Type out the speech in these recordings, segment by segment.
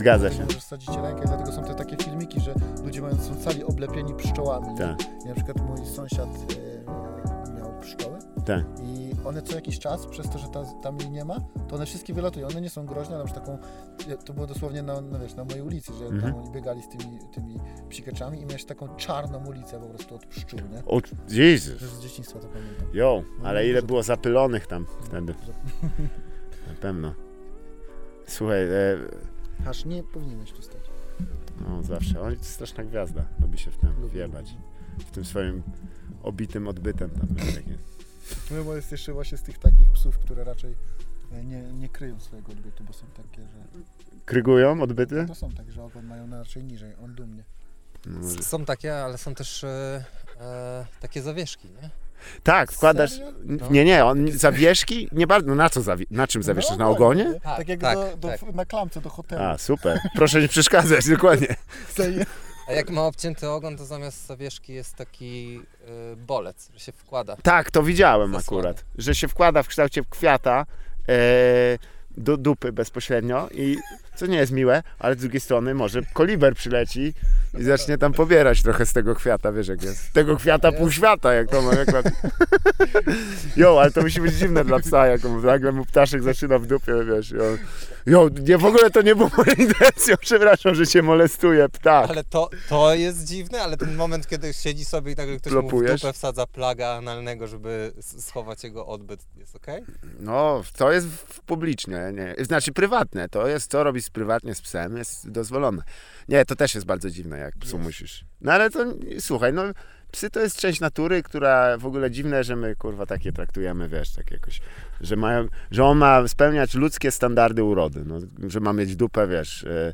Zgadza się. Możesz sadzić rękę, dlatego są te takie filmiki, że ludzie mają, są cali oblepieni pszczołami. Tak. I na przykład mój sąsiad e, miał pszczoły Tak. i one co jakiś czas, przez to, że ta, tam jej nie ma, to one wszystkie wylatują. One nie są groźne, ale masz taką, to było dosłownie na, no wiesz, na mojej ulicy, że Mhm. tam oni biegali z tymi, tymi psikeczami i miałeś taką czarną ulicę po prostu od pszczół, nie? O, Jezus. Z dzieciństwa to pamiętam. Jo, No, ale nie ile było zapylonych tam wtedy. Że- Na pewno. Słuchaj, e, Aż nie powinieneś tu stać. no zawsze. On jest straszna gwiazda. Lubi się w tym Lubię. wjebać. W tym swoim obitym odbytem tam. takie. Memo jest jeszcze właśnie z tych takich psów, które raczej e, nie, nie kryją swojego odbytu, bo są takie, że... Krygują odbyty? To są takie, że ogon mają na raczej niżej, on dumnie. No, może- Są takie, ale są też e, e, takie zawieszki, nie? Tak, wkładasz. Serio? No. Nie, nie, on zawieszki nie bardzo. No na co zawi- Na czym zawieszasz? Na ogonie? nie? Tak, Tak jak tak, do, do, tak. na klamce do hotelu. A, super. Proszę nie przeszkadzać, dokładnie. A jak ma obcięty ogon, to zamiast zawieszki jest taki e, bolec, że się wkłada. Tak, to widziałem akurat, że się wkłada w kształcie kwiata e, do dupy bezpośrednio i co nie jest miłe, ale z drugiej strony może koliber przyleci i zacznie tam pobierać trochę z tego kwiata, wiesz jak jest. Tego kwiata pół świata, jak to ma jak Jo, ale to musi być dziwne dla psa, jak on- nagle mu ptaszek zaczyna w dupie, wiesz. Jo, jo nie, w ogóle to nie było moją intencją, przepraszam, że cię molestuje, ptak. Ale to, to jest dziwne, ale ten moment, kiedy siedzi sobie i nagle ktoś mu w Plopujesz? dupę wsadza plaga analnego, żeby schować jego odbyt, jest okej? No, to jest publiczne, nie, znaczy prywatne. To jest, co robisz prywatnie z psem, jest dozwolone. Nie, to też jest bardzo dziwne, jak psu Jest. musisz. No ale to, słuchaj, no psy to jest część natury, która w ogóle dziwne, że my, kurwa, takie traktujemy, wiesz, tak jakoś, że mają, że on ma spełniać ludzkie standardy urody, no, że ma mieć dupę, wiesz, e,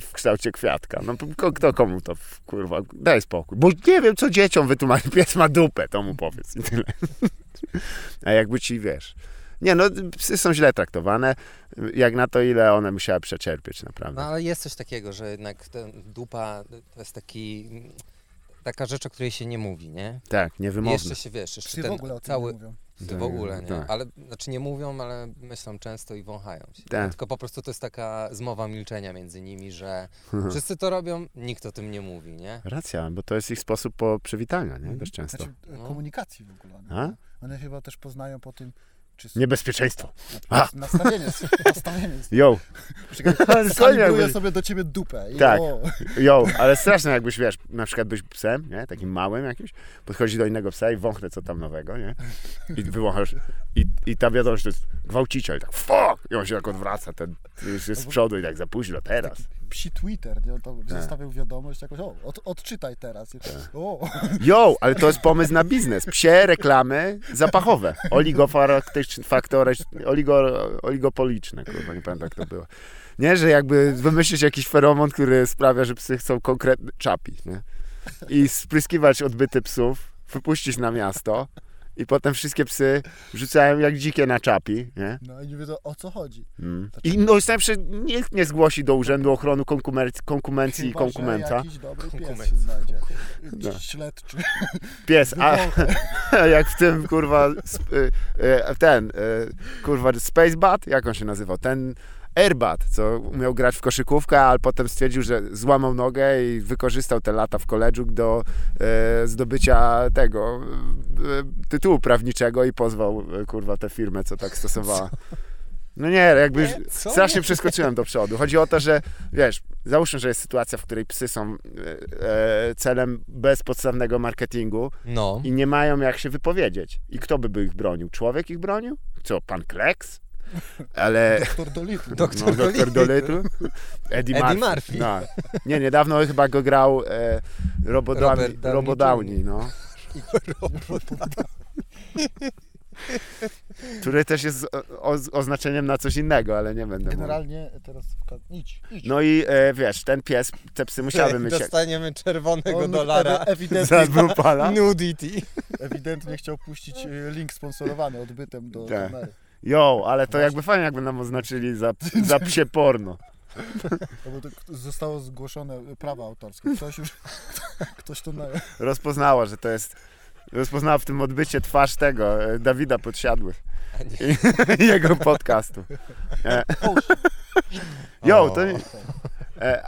w kształcie kwiatka. No, kto komu to, kurwa, daj spokój. Bo nie wiem, co dzieciom wytłumaczy, pies ma dupę, to mu powiedz i tyle. A jakby ci, wiesz... Nie, no psy są źle traktowane, jak na to, ile one musiały przecierpieć, naprawdę. No ale jest coś takiego, że jednak ten dupa to jest taki, taka rzecz, o której się nie mówi, nie? Tak, I niewymowne. jeszcze się, wiesz, jeszcze Psy ten w ogóle o tym cały... nie mówią. Psy w ogóle, nie? Tak. Ale, znaczy nie mówią, ale myślą często i wąchają się. Tak. Tylko po prostu to jest taka zmowa milczenia między nimi, że wszyscy to robią, nikt o tym nie mówi, nie? Racja, bo to jest ich sposób po przywitania, nie? Dość często. Znaczy, e, No. komunikacji w ogóle. A? One chyba też poznają po tym, Niebezpieczeństwo. na- Nastawienie, nastawienie. Jo, Skalibruję sobie do ciebie dupę. I Tak. Jo, ale straszne jakbyś, wiesz, na przykład byś psem, nie? Takim małym jakimś, podchodzi do innego psa i wąchnę co tam nowego, nie? I wyłąchasz i, i ta wiadomość to jest gwałciciel, tak fuck! I on się tak odwraca, ten już jest z przodu i tak za późno, teraz. psi Twitter, nie? On tam Tak. zostawiał wiadomość jakoś, o, od, odczytaj teraz. I, o, Jo, ale to jest pomysł na biznes. Psie reklamy zapachowe. Oligofaktyczne, oligo, oligopoliczne, kurwa, nie pamiętam jak to było. Nie, że jakby wymyślić jakiś feromon, który sprawia, że psy chcą konkretny czapi, nie? I spryskiwać odbyty psów, wypuścić na miasto i potem wszystkie psy rzucają jak dzikie na czapi, nie? no i nie wiedzą o co chodzi. Mm. I no i najlepsze, nikt nie zgłosi do Urzędu Ochrony Konkumer- Konkumencji i Chyba, że Konkumenta. jakiś dobry pies się Konkumencja. znajdzie. No. Śledczy. Pies, a, jak w tym, kurwa, sp- y, y, ten, y, kurwa, Space Bat, jak on się nazywał? Ten Airbat, co umiał grać w koszykówkę, ale potem stwierdził, że złamał nogę i wykorzystał te lata w koledżu do e, zdobycia tego e, tytułu prawniczego i pozwał, e, kurwa, tę firmę, co tak stosowała. No nie, jakby Nie, strasznie przeskoczyłem do przodu. Chodzi o to, że wiesz, załóżmy, że jest sytuacja, w której psy są e, e, celem bezpodstawnego marketingu, No. i nie mają jak się wypowiedzieć. I kto by, by ich bronił? Człowiek ich bronił? Co, pan Kleks? Ale... Doktor Dolittle. Doktor No, doktor Dolittle? Eddie, Eddie Murphy. Murphy. No. Nie, niedawno chyba go grał e, Robo Downey, Robert Downey Robo Downey no. Który też jest o, o, oznaczeniem na coś innego, ale nie będę mówił. Generalnie teraz wka- idź, idź. No i e, wiesz, ten pies, te psy musiały jak... Dostaniemy czerwonego On dolara. ewi- ewidentnie, Za. Nudity. ewidentnie chciał puścić e, link sponsorowany odbytem do Tak. kamery. Jo, ale to jakby fajnie, jakby nam oznaczyli za, za psie porno. No bo to k- zostało zgłoszone e, prawa autorskie. Ktoś już, ktoś to na... rozpoznała, że to jest. Rozpoznała w tym odbycie twarz tego, e, Dawida Podsiadłych i jego podcastu. E, Jo, O. to nie, E,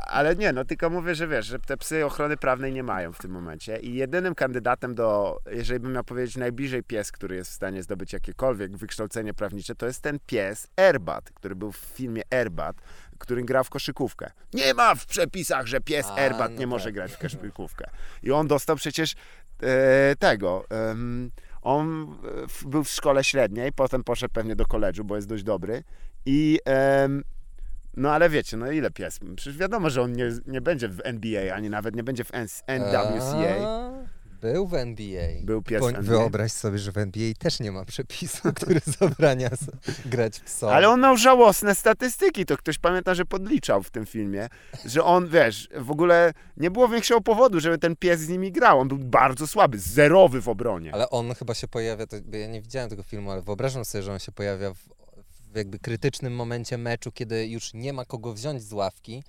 ale nie, no tylko mówię, że wiesz, że te psy ochrony prawnej nie mają w tym momencie i jedynym kandydatem do, jeżeli bym miał powiedzieć najbliżej pies, który jest w stanie zdobyć jakiekolwiek wykształcenie prawnicze, to jest ten pies Erbat, który był w filmie Erbat, który gra w koszykówkę. Nie ma w przepisach, że pies A, Erbat no nie może tak. grać w koszykówkę. I on dostał przecież e, tego... on e, w- był w szkole średniej, potem poszedł pewnie do koledżu, bo jest dość dobry. I em, no ale wiecie, no ile pies? Przecież wiadomo, że on nie, nie będzie w NBA, ani nawet nie będzie w NWCA. Był w NBA. Był pies Bo. Wyobraź sobie, że w NBA też nie ma przepisu, który zabrania grać psom. Ale on miał żałosne statystyki, to ktoś pamięta, że podliczał w tym filmie, że on, wiesz, w ogóle nie było większego powodu, żeby ten pies z nimi grał. On był bardzo słaby, zerowy w obronie. Ale on chyba się pojawia, to, ja nie widziałem tego filmu, ale wyobrażam sobie, że on się pojawia w, w jakby krytycznym momencie meczu, kiedy już nie ma kogo wziąć z ławki.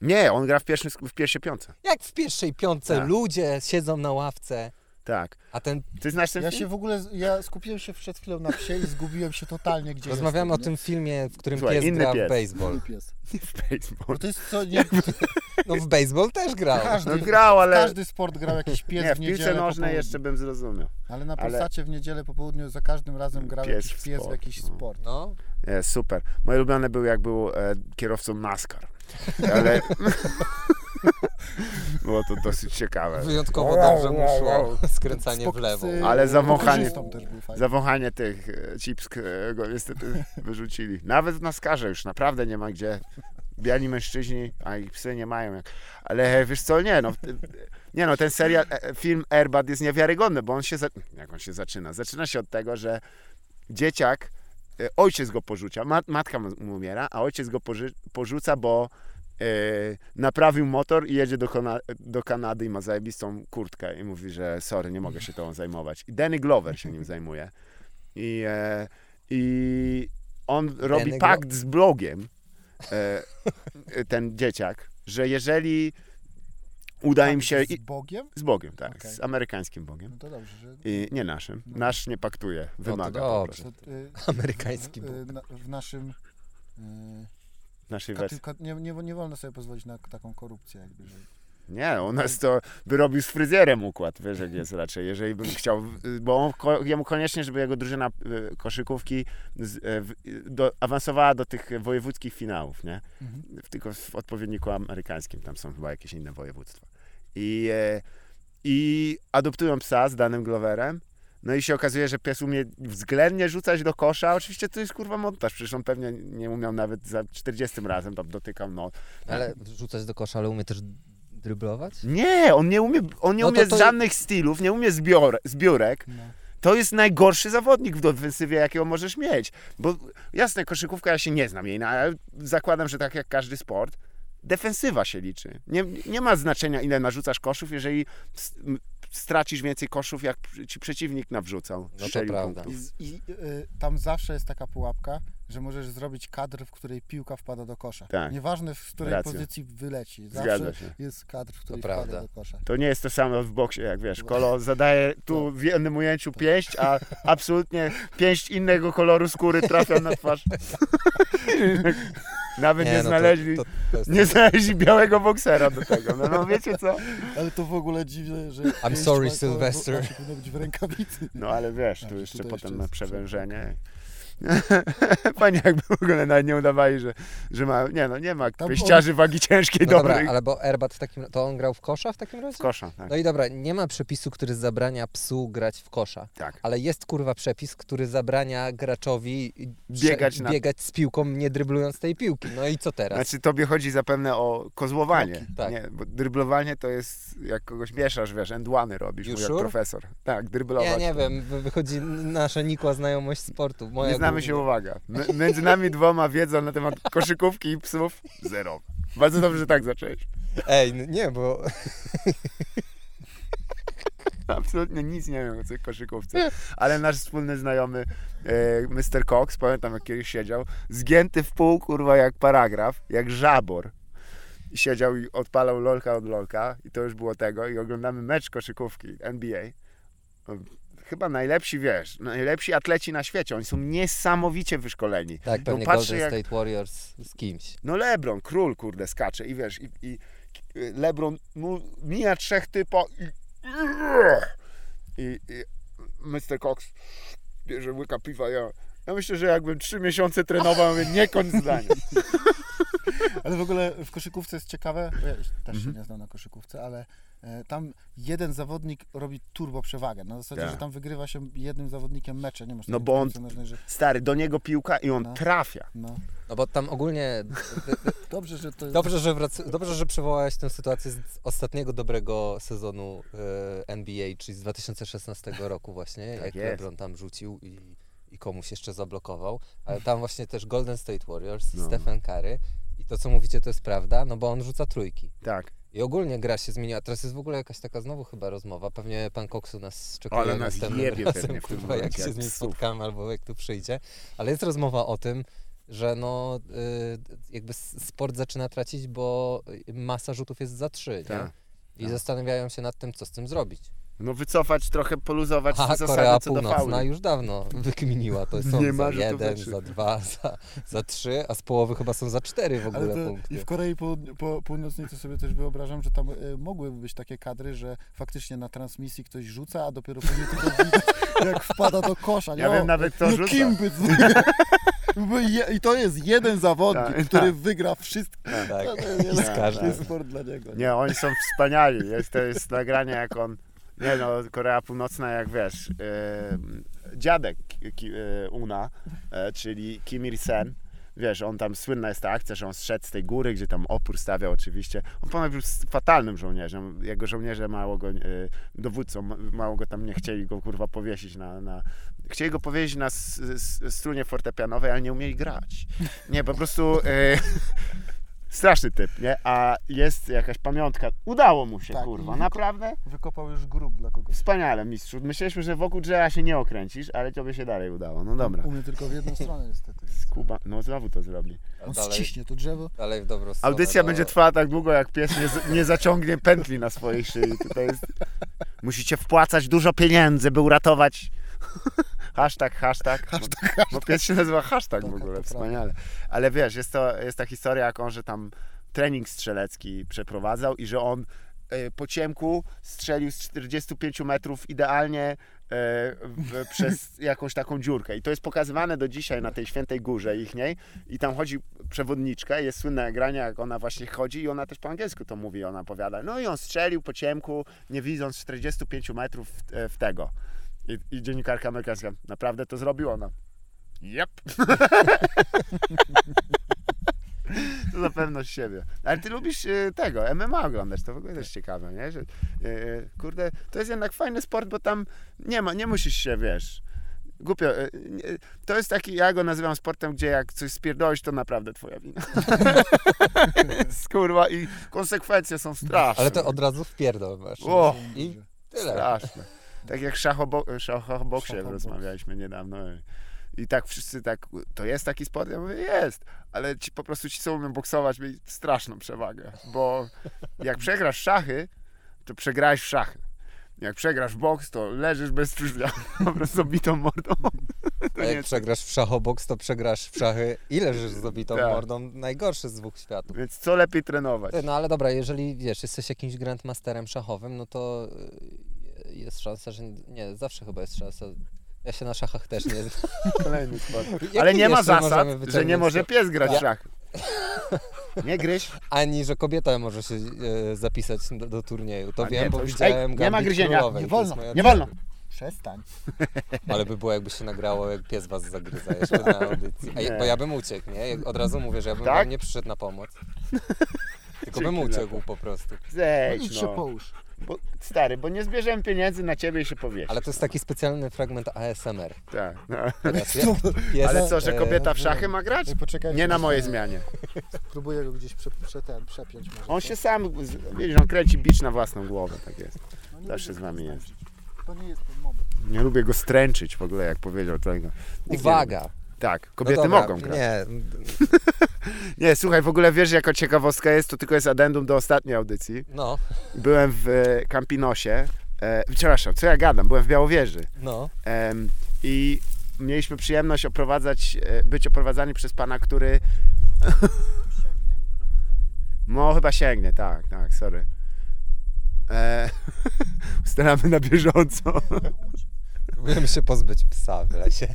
Nie, on gra w, pierwszym, w pierwszej piątce. Jak w pierwszej piątce Tak. ludzie siedzą na ławce, Tak. a ten... Ty znasz ten Ja film? się w ogóle, ja skupiłem się przed chwilą na psie i zgubiłem się totalnie, gdzie Rozmawiamy o tym filmie, w którym Słuchaj, pies inny gra pies. w baseball. nie? Pies. W baseball. Bo to jest co, nie, No w baseball też grał. każdy, No grał, ale... każdy sport grał jakiś pies Nie, w w niedzielę piłce nożnej jeszcze bym zrozumiał. Ale na ale- Polsacie w niedzielę po południu za każdym razem grał Pies jakiś w pies w sport, jakiś no. sport. No, Nie, super. Moje ulubione był jak był e, kierowcą NASCAR. Ale... Było to dosyć ciekawe. wyjątkowo dobrze mu szło skręcanie w lewo. Ale zawąchanie-. Zawąchanie tych e, chips e, go niestety wyrzucili. Nawet w NASCARze już naprawdę nie ma gdzie. Biali mężczyźni, a ich psy nie mają. Jak... Ale wiesz co, nie no. Nie no, ten serial, e, film Airbud jest niewiarygodny, bo on się, jak on się zaczyna? Zaczyna się od tego, że dzieciak, e, ojciec go porzucia, mat, matka mu umiera, a ojciec go porzuca, bo e, naprawił motor i jedzie do, Kona, do Kanady i ma zajebistą kurtkę i mówi, że sorry, nie mogę się tą zajmować. I Danny Glover się nim zajmuje. I, e, i on robi Danny pakt z blogiem, e, ten dzieciak, że jeżeli uda im się... Z I, Bogiem? z Bogiem, tak, Okej. z amerykańskim Bogiem. No to dobrze, że... I nie naszym. Nasz nie paktuje, wymaga po dobrze. prostu. to, y, Amerykański y, Bóg. na, w naszym... Y, Naszej wersji. nie, nie, nie wolno sobie pozwolić na taką korupcję jakby, że... Nie, u nas to by robił z fryzjerem układ, wiesz jak jest raczej, jeżeli bym chciał, bo on, jemu koniecznie, żeby jego drużyna y, koszykówki z, e, w- do, awansowała do tych wojewódzkich finałów, nie? Mhm. Tylko w odpowiedniku amerykańskim, tam są chyba jakieś inne województwa. I, i adoptują psa z danym Gloverem, no i się okazuje, że pies umie względnie rzucać do kosza. Oczywiście to jest kurwa montaż, przecież on pewnie nie umiał nawet za 40 razem, tam dotykał, no. Ale rzucać do kosza, ale umie też dryblować? Nie, on nie umie, on nie No to umie to- żadnych stylów, nie umie zbior, zbiórek. No. To jest najgorszy zawodnik w defensywie, jakiego możesz mieć. Bo jasne, koszykówka, ja się nie znam jej, no, ale zakładam, że tak jak każdy sport, defensywa się liczy. Nie, nie ma znaczenia, ile narzucasz koszów, jeżeli stracisz więcej koszów, jak ci przeciwnik nawrzucał. to strzelił prawda. punktów. I, i y, tam zawsze jest taka pułapka, że możesz zrobić kadr, w której piłka wpada do kosza. Tak. Nieważne w której Racja. pozycji wyleci. Zgadza Zawsze się. jest kadr, w której wpada do kosza. To nie jest to samo w boksie, jak wiesz, kolo zadaje tu w jednym ujęciu pięść, a absolutnie pięść innego koloru skóry trafia na twarz. Nawet nie, no to- znaleźli, To, to jest nie znaleźli białego boksera do tego. No, no wiecie co? Ale to w ogóle dziwne, że... I'm sorry, Sylvester. powinno być w rękawicy. No ale wiesz, tu że jeszcze potem jeszcze na jest przewężenie. Fajnie jakby w ogóle nawet nie udawali, że, że ma, nie no, nie ma Tam pięściarzy wagi ciężkiej No dobra, dobrej. ale bo Erbat w takim... To on grał w kosza w takim razie? W kosza, tak. No i dobra, nie ma przepisu, który zabrania psu grać w kosza. tak. Ale jest kurwa przepis, który zabrania graczowi Biegać na- biegać z piłką, nie dryblując tej piłki. No i co teraz? Znaczy tobie chodzi zapewne o kozłowanie, Kroki, tak. nie, bo dryblowanie to jest, jak kogoś mieszasz, wiesz, endłany robisz, jak sure? profesor. Tak, dryblować. ja nie wiem, wy- wychodzi nasza nikła znajomość sportu. Moja Głównie. się, uwaga. My, między nami dwoma wiedza na temat koszykówki i psów zero. Bardzo dobrze, że tak zacząłeś. Ej, n- nie, bo Absolutnie nic nie wiem o tej koszykówce. Ale nasz wspólny znajomy e, Mr. Cox, pamiętam jak kiedyś siedział, zgięty w pół, kurwa, jak paragraf, jak żabor. I siedział i odpalał lolka od lolka i to już było tego. I oglądamy mecz koszykówki NBA. Chyba najlepsi, wiesz, najlepsi atleci na świecie. Oni są niesamowicie wyszkoleni. Tak, No pewnie patrzę Golden jak- State Warriors z kimś. No LeBron, król, kurde, skacze i wiesz, i, i LeBron mu mija trzech typa i i, i Mr. Cox bierze łyka piwa, ja, ja myślę, że jakbym trzy miesiące trenował, nie kończ zdania. Ale w ogóle w koszykówce jest ciekawe, ja też Mhm. się nie znam na koszykówce, ale e, tam jeden zawodnik robi turbo przewagę. Na zasadzie, Tak. że tam wygrywa się jednym zawodnikiem mecze. Nie masz No bo on- że Stary, do niego piłka i on No. trafia. no. No bo tam ogólnie Dobrze, że to jest... Dobrze, że, wrac- dobrze, że przywołałeś tę sytuację z ostatniego dobrego sezonu e, NBA, czyli z 2016 roku właśnie, Tak jak jest. LeBron tam rzucił i, i komuś jeszcze zablokował, ale tam właśnie też Golden State Warriors i No. Stephen Curry to co mówicie to jest prawda, no bo on rzuca trójki. Tak. I ogólnie gra się zmieniła. Teraz jest w ogóle jakaś taka znowu chyba rozmowa. Pewnie pan Koksu nas czekuje Ale nas jebie razem, pewnie kurwa, jak momencie, się jak z nim spotkamy albo jak tu przyjdzie. Ale jest rozmowa o tym, że no y, jakby sport zaczyna tracić, bo masa rzutów jest za trzy, nie? Tak. I tak. zastanawiają się nad tym, co z tym zrobić. No wycofać, trochę poluzować A te Korea zasady co do Północna fauli. już dawno wykminiła. To są Nie ma za jeden, trzy. za dwa, za, za trzy, a z połowy chyba są za cztery w ogóle to punkty. I w Korei Połud- po, Północnej to sobie też wyobrażam, że tam y, mogłyby być takie kadry, że faktycznie na transmisji ktoś rzuca, a dopiero później tylko jak wpada do kosza. Nie? Ja O, wiem nawet kto no rzuca. I to jest jeden zawodnik, Tak, który tak. wygra wszystko. Tak, To jest- i z każdym. To jest sport dla niego. Nie, oni są wspaniali. Jest, to jest nagranie, jak on. Nie no, Korea Północna, jak wiesz. E, dziadek Ki- e, Una, e, czyli Kim Il-sen. Wiesz, on tam słynna jest ta akcja, że on zszedł z tej góry, gdzie tam opór stawiał oczywiście. On ponoć był fatalnym żołnierzem. Jego żołnierze mało go, e, dowódcą, ma- mało go tam nie chcieli go kurwa powiesić na... na chcieli go powiesić na s, s, strunie fortepianowej, ale nie umieli grać. Nie, po prostu... E, Straszny typ, nie? A jest jakaś pamiątka. Udało mu się, Tak, kurwa. Naprawdę? Wykopał już grób dla kogoś. Wspaniale, mistrzu. Myśleliśmy, że wokół drzewa się nie okręcisz, ale tobie się dalej udało. No dobra. Umie tylko w jedną stronę niestety. Kuba, no znowu to zrobi. On dalej, ściśnie to drzewo. dalej w dobrą stronę. Audycja to- będzie trwała tak długo, jak pies nie, z- nie zaciągnie pętli na swojej szyi. Tutaj jest... Musicie wpłacać dużo pieniędzy, by uratować... Hashtag, hashtag. Hashtag, Bo pies się nazywa hashtag w ogóle, wspaniale. Ale wiesz, jest, to, jest ta historia, jak on, że tam trening strzelecki przeprowadzał i że on e, po ciemku strzelił z 45 metrów idealnie e, w, przez jakąś taką dziurkę. I to jest pokazywane do dzisiaj na tej świętej górze ichniej. I tam chodzi przewodniczka, jest słynne nagranie, jak ona właśnie chodzi i ona też po angielsku to mówi, ona opowiada. No i on strzelił po ciemku, nie widząc 45 metrów w, e, w tego. I, I dziennikarka amerykańska, naprawdę to zrobił ona. Yep. to na pewność siebie. Ale ty lubisz e, tego, MMA oglądać, to w ogóle też ciekawe, nie? Że, e, kurde, to jest jednak fajny sport, bo tam nie ma, nie musisz się, wiesz, głupio, to jest taki, ja go nazywam sportem, gdzie jak coś spierdolisz, to naprawdę twoja wina. Skurwa i konsekwencje są straszne. Ale to od razu wpierdol masz. O, I tyle. Straszne. Tak jak szachobo, szachoboksie Szachoboks. rozmawialiśmy niedawno. I tak wszyscy tak, to jest taki sport? Ja mówię, jest, ale ci po prostu ci, co umieją boksować, mieli straszną przewagę, bo jak przegrasz szachy, to przegrałeś w szachy. Jak przegrasz boks, to leżysz bez krzyża, po prostu bitą mordą. A To nie jak przegrasz w szachoboks, to przegrasz w szachy i leżysz z zabitą Tak. mordą. Najgorszy z dwóch światów. Więc co lepiej trenować? No ale dobra, jeżeli wiesz, jesteś jakimś grandmasterem szachowym, no to y, jest szansa, że nie, zawsze chyba jest szansa. Ja się na szachach też nie znam. Kolejny sport. Jaki Ale nie ma zasad, że nie może pies grać w szachy. Nie gryź. Ani, że kobieta może się e, zapisać do, do turnieju. To A wiem, nie, bo to widziałem ej, nie ma gryzienia, Królowej, nie wolno, Nie wolno. Przestań. Ale by było, jakby się nagrało, jak pies was zagryza jeszcze na audycji. A, bo ja bym uciekł, nie? Od razu mówię, że ja bym Tak? nie przyszedł na pomoc. Tylko bym uciekł po prostu. No, Zejdź, się no. połóż. Bo, stary, bo nie zbierzemy pieniędzy na ciebie i się powiesz. Ale to jest taki specjalny fragment ASMR. Tak. No. Teraz pies, Ale co, że e, kobieta w szachy ma grać? Nie na mojej zmianie. Próbuję go gdzieś prze, prze, ten, przepiąć może. On się sam, widzisz, on kręci bicz na własną głowę, tak jest. No, zawsze z wami go jest. To nie jest ten moment. Nie lubię go stręczyć w ogóle, jak powiedział Uwaga! Tak, No kobiety dobra, mogą grać. Nie, Nie, słuchaj, w ogóle wiesz, jako ciekawostka jest, to tylko jest addendum do ostatniej audycji. no. Byłem w e, Campinosie E, przepraszam, co ja gadam? Byłem w Białowieży. No. Em, I mieliśmy przyjemność oprowadzać, e, być oprowadzani przez pana, który. No, chyba sięgnie, tak, tak, sorry. E, ustalamy na bieżąco. Próbujemy się pozbyć psa w lesie.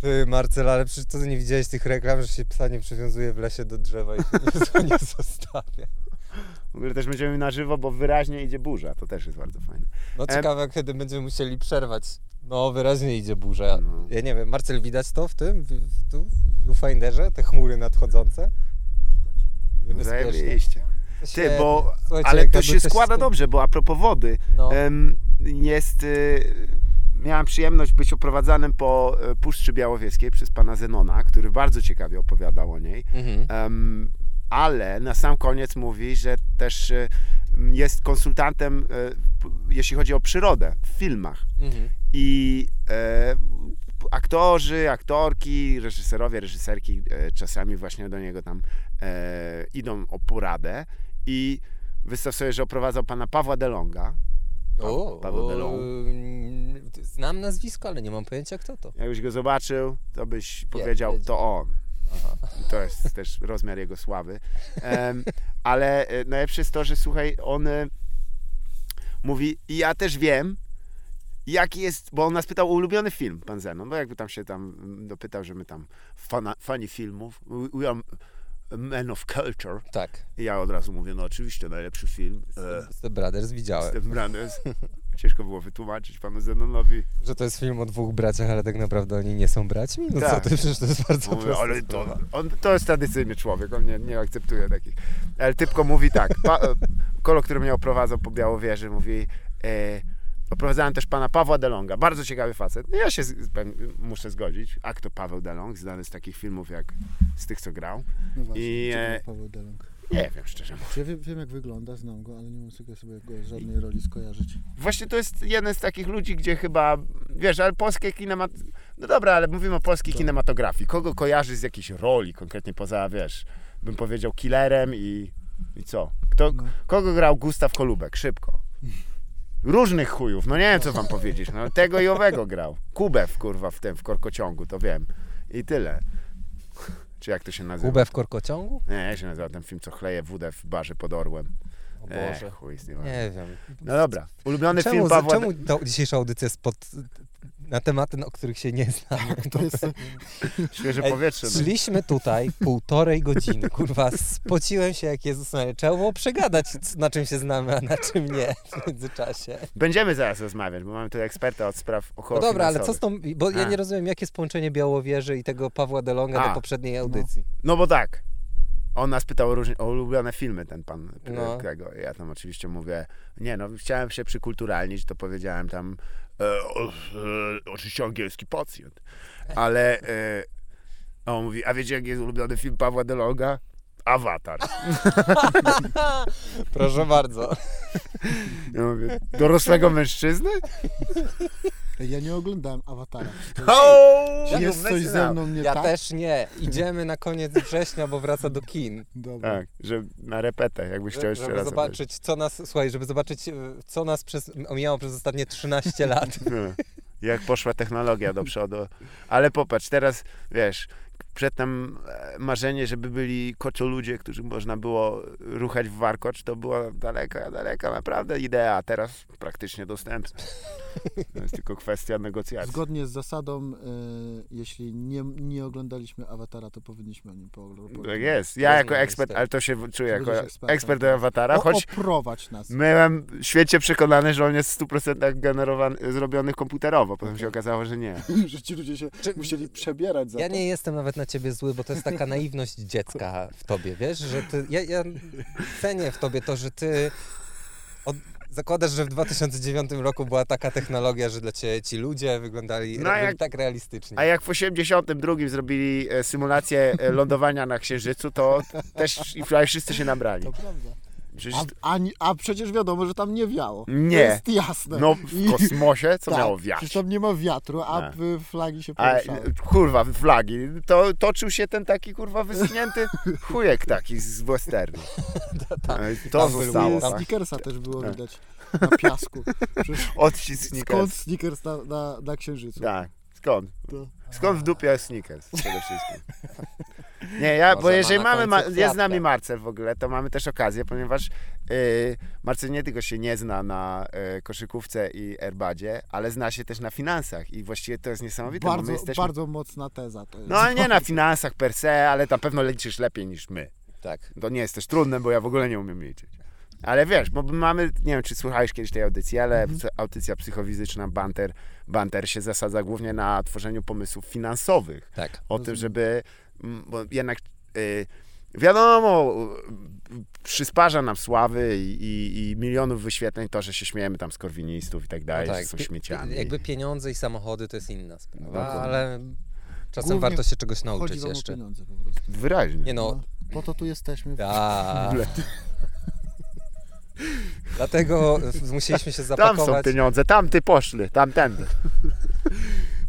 Ty, Marcel, ale przecież to nie widziałeś tych reklam, że się psa nie przywiązuje w lesie do drzewa i się nie, zostawia. W ogóle też będziemy na żywo, bo wyraźnie idzie burza. To też jest bardzo fajne. No Em. ciekawe, kiedy będziemy musieli przerwać. No, wyraźnie idzie burza. No. Ja nie wiem, Marcel, widać to w tym, w, w, tu, w viewfinderze, te chmury nadchodzące? Niebezpiecznie. Zajebiście. Ty, bo. Ale to się składa dobrze, bo a propos wody. No. Em, jest. y, Miałem przyjemność być oprowadzanym po e, Puszczy Białowieskiej przez pana Zenona, który bardzo ciekawie opowiadał o niej. Mhm. Em, ale na sam koniec mówi, że też e, jest konsultantem, e, jeśli chodzi o przyrodę w filmach. Mhm. I e, aktorzy, aktorki, reżyserowie, reżyserki e, czasami właśnie do niego tam e, idą o poradę. I wystaw sobie, że oprowadzał pana Pawła Delonga. O, Paweł Delon. mm, Znam nazwisko, ale nie mam pojęcia kto to. Jakbyś go zobaczył, to byś powiedział, wiedział. to on. Aha. To jest też rozmiar jego sławy. Em, ale e, najlepsze jest to, że słuchaj, on e, mówi, i ja też wiem, jaki jest, bo on nas pytał o ulubiony film, pan Zenon, bo jakby tam się tam mm, dopytał, że my tam fana, fani filmów, we- we are men of culture. Tak. I ja od razu mówię, no oczywiście, najlepszy film. The Brothers widziałem. Step Brothers. Ciężko było wytłumaczyć panu Zenonowi. Że to jest film o dwóch braciach, ale tak naprawdę oni nie są braćmi? No Tak. co ty, przecież to jest bardzo Mówię, ale to, on, to jest tradycyjny człowiek, on nie, nie akceptuje takich. Ale typko mówi tak, pa, kolo, który mnie oprowadzał po Białowieży, mówi, e, oprowadzałem też pana Pawła Delonga, bardzo ciekawy facet. No Ja się z, muszę zgodzić, a kto Paweł Delong, znany z takich filmów jak z tych, co grał. No właśnie, I, e, Paweł Delong. Nie wiem, szczerze mówiąc. Czy ja wiem, wiem jak wygląda, znam go, ale nie mam sobie sobie go żadnej roli skojarzyć. Właśnie to jest jeden z takich ludzi, gdzie chyba, wiesz, ale polskie kinemat... No dobra, ale mówimy o polskiej Tak. kinematografii. Kogo kojarzy z jakiejś roli, konkretnie poza, wiesz, bym powiedział killerem i, i co? Kto, No. Kogo grał Gustaw Kolubek? Szybko. Różnych chujów, no nie wiem co wam powiedzieć, no tego i owego grał. Kubew, kurwa, w tym, w korkociągu, to wiem. I tyle. Czy jak to się nazywa? Kubę w korkociągu? Nie, jak się nazywa ten film, co chleje wódę w barze pod Orłem. O E, Boże. chuj z nim. Nie wiem. No dobra, ulubiony Czemu, film Pawła... czemu ta dzisiejsza audycja jest pod, na tematy, o których się nie znamy? To jest, Świeże powietrze. no. Szliśmy tutaj półtorej godziny, kurwa, spociłem się jak Jezus Maria. Trzeba było przegadać, na czym się znamy, a na czym nie w międzyczasie. Będziemy zaraz rozmawiać, bo mamy tu eksperta od spraw No około dobra, ale co z tą, bo ja A. nie rozumiem, jakie jest połączenie Białowieży i tego Pawła Delonga A. do poprzedniej audycji. No bo tak, on nas pytał o, różne, o ulubione filmy, ten pan No. tego. Ja tam oczywiście mówię, nie no, chciałem się przykulturalnić, to powiedziałem tam, o, e, oczywiście angielski pacjent, ale e, a on mówi, a wiecie jaki jest ulubiony film Pawła Delonga? Awatar. Proszę bardzo. Ja mówię, dorosłego mężczyzny? ja nie oglądałem Awatara. O, Jest coś ze mną nie Ja tak? też nie. Idziemy na koniec września, bo wraca do kin. Dobra. Tak, że na repetę, jakbyś chciał jeszcze żeby raz zobaczyć, co nas, słuchaj, żeby zobaczyć, co nas przez, omijało przez ostatnie 13 lat. No, Jak poszła technologia do przodu. Ale popatrz, teraz wiesz, przedtem e, marzenie, żeby byli koczoludzie, którzy można było ruchać w warkocz, to była daleka, daleka naprawdę idea, a teraz praktycznie dostępna. To jest tylko kwestia negocjacji. Zgodnie z zasadą, e, jeśli nie, nie oglądaliśmy Awatara, to powinniśmy o nim pooglądać. Tak jest. Ja jako ekspert, ekspert. ale to się czuję jako ekspertem. ekspert do awatara, choć oprowadź nas. byłem świecie przekonany, że on jest w 100% generowany, zrobiony komputerowo. Potem się okazało, że nie. że ci ludzie się Czy- musieli przebierać za Ja to. nie jestem nawet na ciebie zły, bo to jest taka naiwność dziecka w tobie, wiesz, że ty, ja, ja cenię w tobie to, że ty od, zakładasz, że w 2009 roku była taka technologia, że dla ciebie ci ludzie wyglądali No, jak- tak realistyczni. A jak w 82 zrobili e, symulację e, lądowania na Księżycu, to też i wszyscy się nabrali. To prawda. Przecież... A, a, a przecież wiadomo, że tam nie wiało. Nie. To jest jasne. No w kosmosie co tak, miało wiać? Przecież tam nie ma wiatru, a y, flagi się A, poruszały. kurwa, flagi. To toczył się ten taki kurwa wyschnięty chujek taki z westernu. E, To tam zostało. I Tak. Snickersa też było Tak. widać na piasku. Przecież Odcisk skąd Snickers. Snickers na, na, na Księżycu? Tak. Skąd? To, Skąd w dupie Snickers przede wszystkim? Nie, ja, bo jeżeli mamy, ma, jest z nami. Marcel w ogóle, to mamy też okazję, ponieważ yy, Marcel nie tylko się nie zna na y, koszykówce i airbadzie, ale zna się też na finansach i właściwie to jest niesamowite, bardzo, jesteśmy... bardzo mocna teza to jest. No ale nie na finansach per se, ale na pewno liczysz lepiej niż my. Tak. To nie jest też trudne, bo ja w ogóle nie umiem liczyć. Ale wiesz, bo mamy, nie wiem, czy słuchałeś kiedyś tej audycji, ale Mhm. audycja psychofizyczna Banter, Banter się zasadza głównie na tworzeniu pomysłów finansowych. Tak. O tym, żeby, bo jednak y, wiadomo, przysparza nam sławy i, i, i milionów wyświetleń to, że się śmiejemy tam z korwinistów i tak dalej, No że tak. są śmieciami. Jakby pieniądze i samochody to jest inna sprawa, Dokładnie. ale czasem Głównie warto się czegoś nauczyć jeszcze. pieniądze po prostu. Wyraźnie. Nie no, No, po to tu jesteśmy. a, Dlatego musieliśmy się Tam są zapakować. pieniądze, tam ty poszli, tamtędy.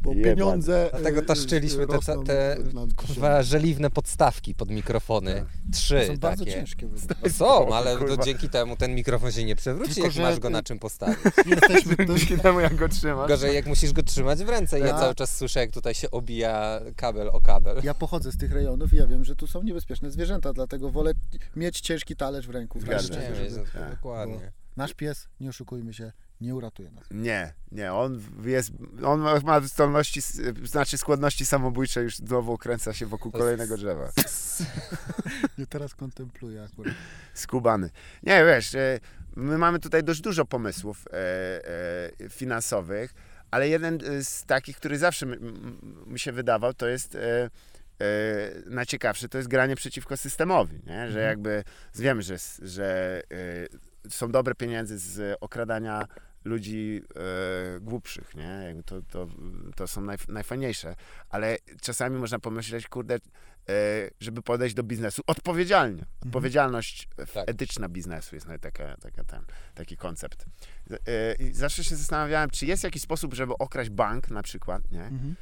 Bo Jebane. pieniądze. Dlatego y, taszczyliśmy te, te nam kurwa, żeliwne podstawki pod mikrofony. Trzy Są bardzo takie. ciężkie. w ogóle. No są, ale Kurwa. to dzięki temu ten mikrofon się nie przewróci, Tylko, jak że- masz go na czym postawić. Jesteśmy Dzięki temu jak go trzymasz. Gorzej jak musisz go trzymać w ręce ja Tak. cały czas słyszę, jak tutaj się obija kabel o kabel. Ja pochodzę z tych rejonów i ja wiem, że tu są niebezpieczne zwierzęta, dlatego wolę mieć ciężki talerz w ręku. Zgadza nie, tak. dokładnie. Nasz pies, nie oszukujmy się, nie uratuje nas. Nie, nie, on jest, on ma zdolności, znaczy skłonności samobójcze, już znowu kręca się wokół kolejnego drzewa. Nie teraz kontempluję akurat. Skubany. Nie, wiesz, e, my mamy tutaj dość dużo pomysłów e, e, finansowych, ale jeden z takich, który zawsze mi, się wydawał, to jest e, e, najciekawszy, to jest granie przeciwko systemowi, nie? że jakby wiemy, że, że są dobre pieniądze z okradania ludzi e, głupszych, nie? Jakby to, to, to są naj, najfajniejsze, ale czasami można pomyśleć, kurde, e, żeby podejść do biznesu odpowiedzialnie. Odpowiedzialność e, Tak. etyczna biznesu jest taka, taka ten, taki koncept. E, I zawsze się zastanawiałem, czy jest jakiś sposób, żeby okraść bank na przykład, nie? Mhm.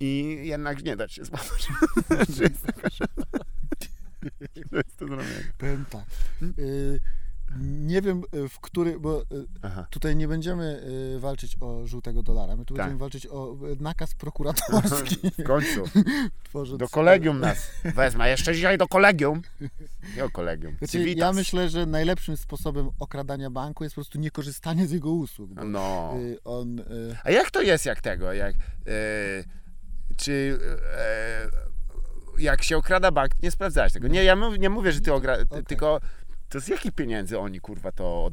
I jednak nie dać się złapać. Czy jest taka. Powiem tak. Y, nie wiem, y, w który, bo y, Aha. tutaj nie będziemy y, walczyć o żółtego dolara. My tu Tak. będziemy walczyć o nakaz prokuratorski. W końcu. Do kolegium nas wezmę. Jeszcze dzisiaj do kolegium. Nie kolegium. Znaczy, ja myślę, że najlepszym sposobem okradania banku jest po prostu niekorzystanie z jego usług. No. on, A jak to jest, jak tego? Jak, e, czy e, jak się okrada bank, nie sprawdzałeś tego. Nie, ja mów, nie mówię, że ty okra... ty, Okej. tylko to z jakich pieniędzy oni, kurwa, to...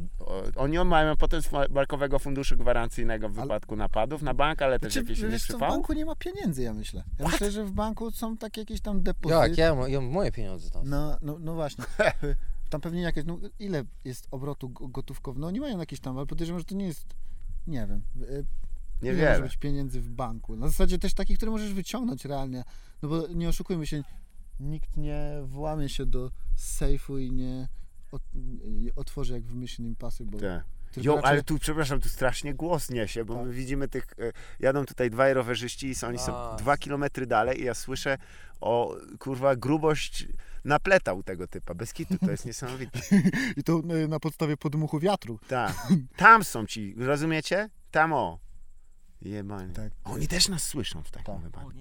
Oni mają potem z Bankowego Funduszu Gwarancyjnego w Ale- wypadku napadów na bank, ale też Znaczy, jakieś innych wiesz w banku nie ma pieniędzy, ja myślę. Ja myślę, że w banku są takie jakieś tam depozyty. Jak, ja, ja moje pieniądze tam. No, no, no właśnie. Tam pewnie jakieś, no ile jest obrotu go- gotówkowego? No nie mają jakieś tam, ale podejrzewam, że to nie jest, nie wiem, y, Nie ile może być pieniędzy w banku. Na zasadzie też takich, które możesz wyciągnąć realnie. No bo nie oszukujmy się, nikt nie włamie się do sejfu i nie nie otworzy jak w Mission Impossible. Tak. Jo, raczej- ale tu, przepraszam, tu strasznie głos niesie, bo Tak. my widzimy tych, e, jadą tutaj dwaj rowerzyści i są, oni są A. dwa kilometry dalej i ja słyszę o, kurwa, grubość napleta u tego typa, bez kitu, to jest niesamowite. I to y, na podstawie podmuchu wiatru. Tak, tam są ci, rozumiecie? Tam o. Jebanie. Tak. Oni też nas słyszą w takim Tak. wypadku.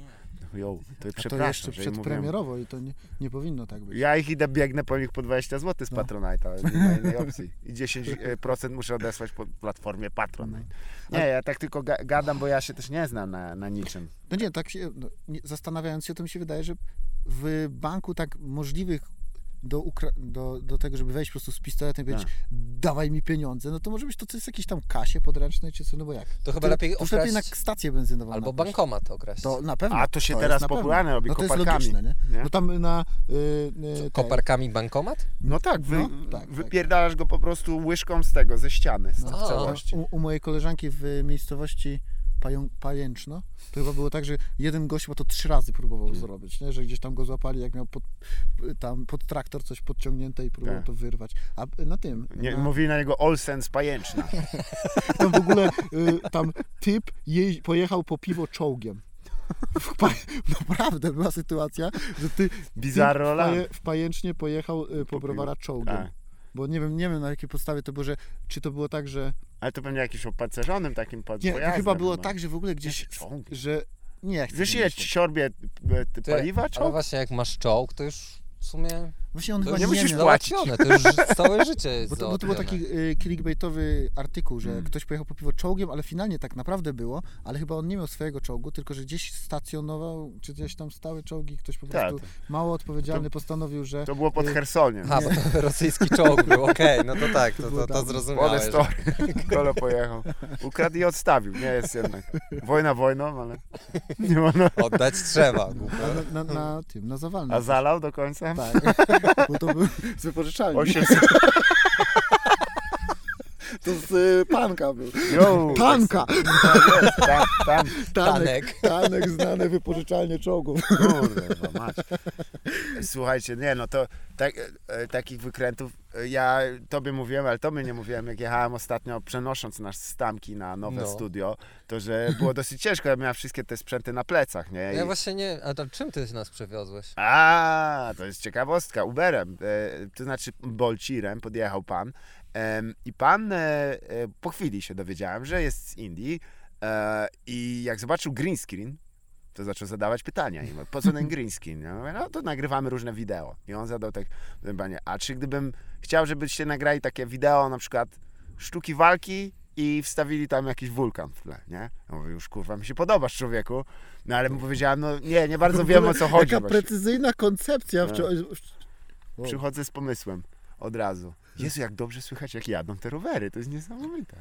Jo, to A to jeszcze mówiłem. przedpremierowo i to nie, nie powinno tak być. Ja ich idę, biegnę po nich po 20 zł z No. Patronite'a, nie ma innej opcji. I 10% muszę odesłać po platformie Patronite. Nie, ja tak tylko ga- gadam, bo ja się też nie znam na, na niczym. No nie, tak się, no, nie, zastanawiając się, to mi się wydaje, że w banku tak możliwych do, ukra- do, do tego, żeby wejść po prostu z pistoletem i powiedzieć, Tak. dawaj mi pieniądze, no to może być to coś jakiejś tam kasie podręcznej, czy co, no bo jak? To chyba lepiej to już lepiej na okraść stację benzynową albo napaść. bankomat okraść. To na pewno. A to się jest teraz popularne robi no to jest koparkami. logiczne, nie? Nie? No tam na... Y, y, tej- Koparkami bankomat? No tak, wy, No, tak, tak. wypierdalasz go po prostu łyżką z tego, ze ściany, z, No. w całości. U, u mojej koleżanki w miejscowości pają, pajęczno, to chyba było tak, że jeden gość chyba to trzy razy próbował Mm. zrobić, nie? że gdzieś tam go złapali, jak miał pod, tam pod traktor coś podciągnięte i próbował Tak. to wyrwać. A na tym, Nie, na, Mówili na niego Olsens pajęczna. tam w ogóle y, tam typ pojechał po piwo czołgiem. Naprawdę była sytuacja, że ty Bizarro w, paje, w pajęcznie pojechał y, po Po browara czołgiem. Tak. Bo nie wiem, nie wiem na jakiej podstawie to było, że czy to było tak, że Ale to pewnie jakimś opancerzonym takim pod Nie, pojazdem. chyba było chyba. tak, że w ogóle gdzieś, że nie chcę Wiesz ile wymyśleć. siorbie e, ty paliwa Ale czołg? właśnie jak masz czołg, to już w sumie Właśnie on to chyba nie musisz miał. płacić. załatwione, to już całe życie jest Bo to, bo to był taki y, clickbaitowy artykuł, że Mm. ktoś pojechał po piwo czołgiem, ale finalnie tak naprawdę było, ale chyba on nie miał swojego czołgu, tylko że gdzieś stacjonował, czy gdzieś tam stały czołgi, ktoś po Tak, prostu mało odpowiedzialny postanowił, że to było pod y, Chersoniem. A, bo to rosyjski czołg był, okej, no to tak, to, to, to dawno. zrozumiałeś. Story. Kolo pojechał. Ukradł i odstawił. Nie jest jednak. Wojna wojną, ale nie wolno. Oddać trzeba, na, na, na tym, na zawalnym. A zalał do końca? Tak, bo to był z wypożyczalni. 800. To z y, panka był. Yo, Tanka! Tak jest, tam, tam. Tanek, tanek znane wypożyczalnie czołgów. Kurwa, mać. Słuchajcie, nie no to tak, e, takich wykrętów e, ja tobie mówiłem, ale tobie nie mówiłem, jak jechałem ostatnio przenosząc nasz stamki na nowe No. studio, to że było dosyć ciężko, ja miałem wszystkie te sprzęty na plecach, nie? I- Ja właśnie nie, a to czym ty nas przewiozłeś? A, to jest ciekawostka. Uberem, e, to znaczy Bolcirem podjechał pan i pan e, e, po chwili się dowiedziałem, że jest z Indii e, i jak zobaczył green screen, to zaczął zadawać pytania. I mówię, po co ten green screen? Ja mówię, no to nagrywamy różne wideo. I on zadał tak pytanie, a czy gdybym chciał, żebyście nagrali takie wideo, na przykład sztuki walki i wstawili tam jakiś wulkan w tle, nie? Ja mówię, już kurwa, mi się podobasz człowieku. No ale mu powiedziałem, no nie, nie bardzo wiem o co chodzi. Jaka właśnie. precyzyjna koncepcja. Tak. Wow. Przychodzę z pomysłem od razu. Jezu, jak dobrze słychać, jak jadą te rowery. To jest niesamowite.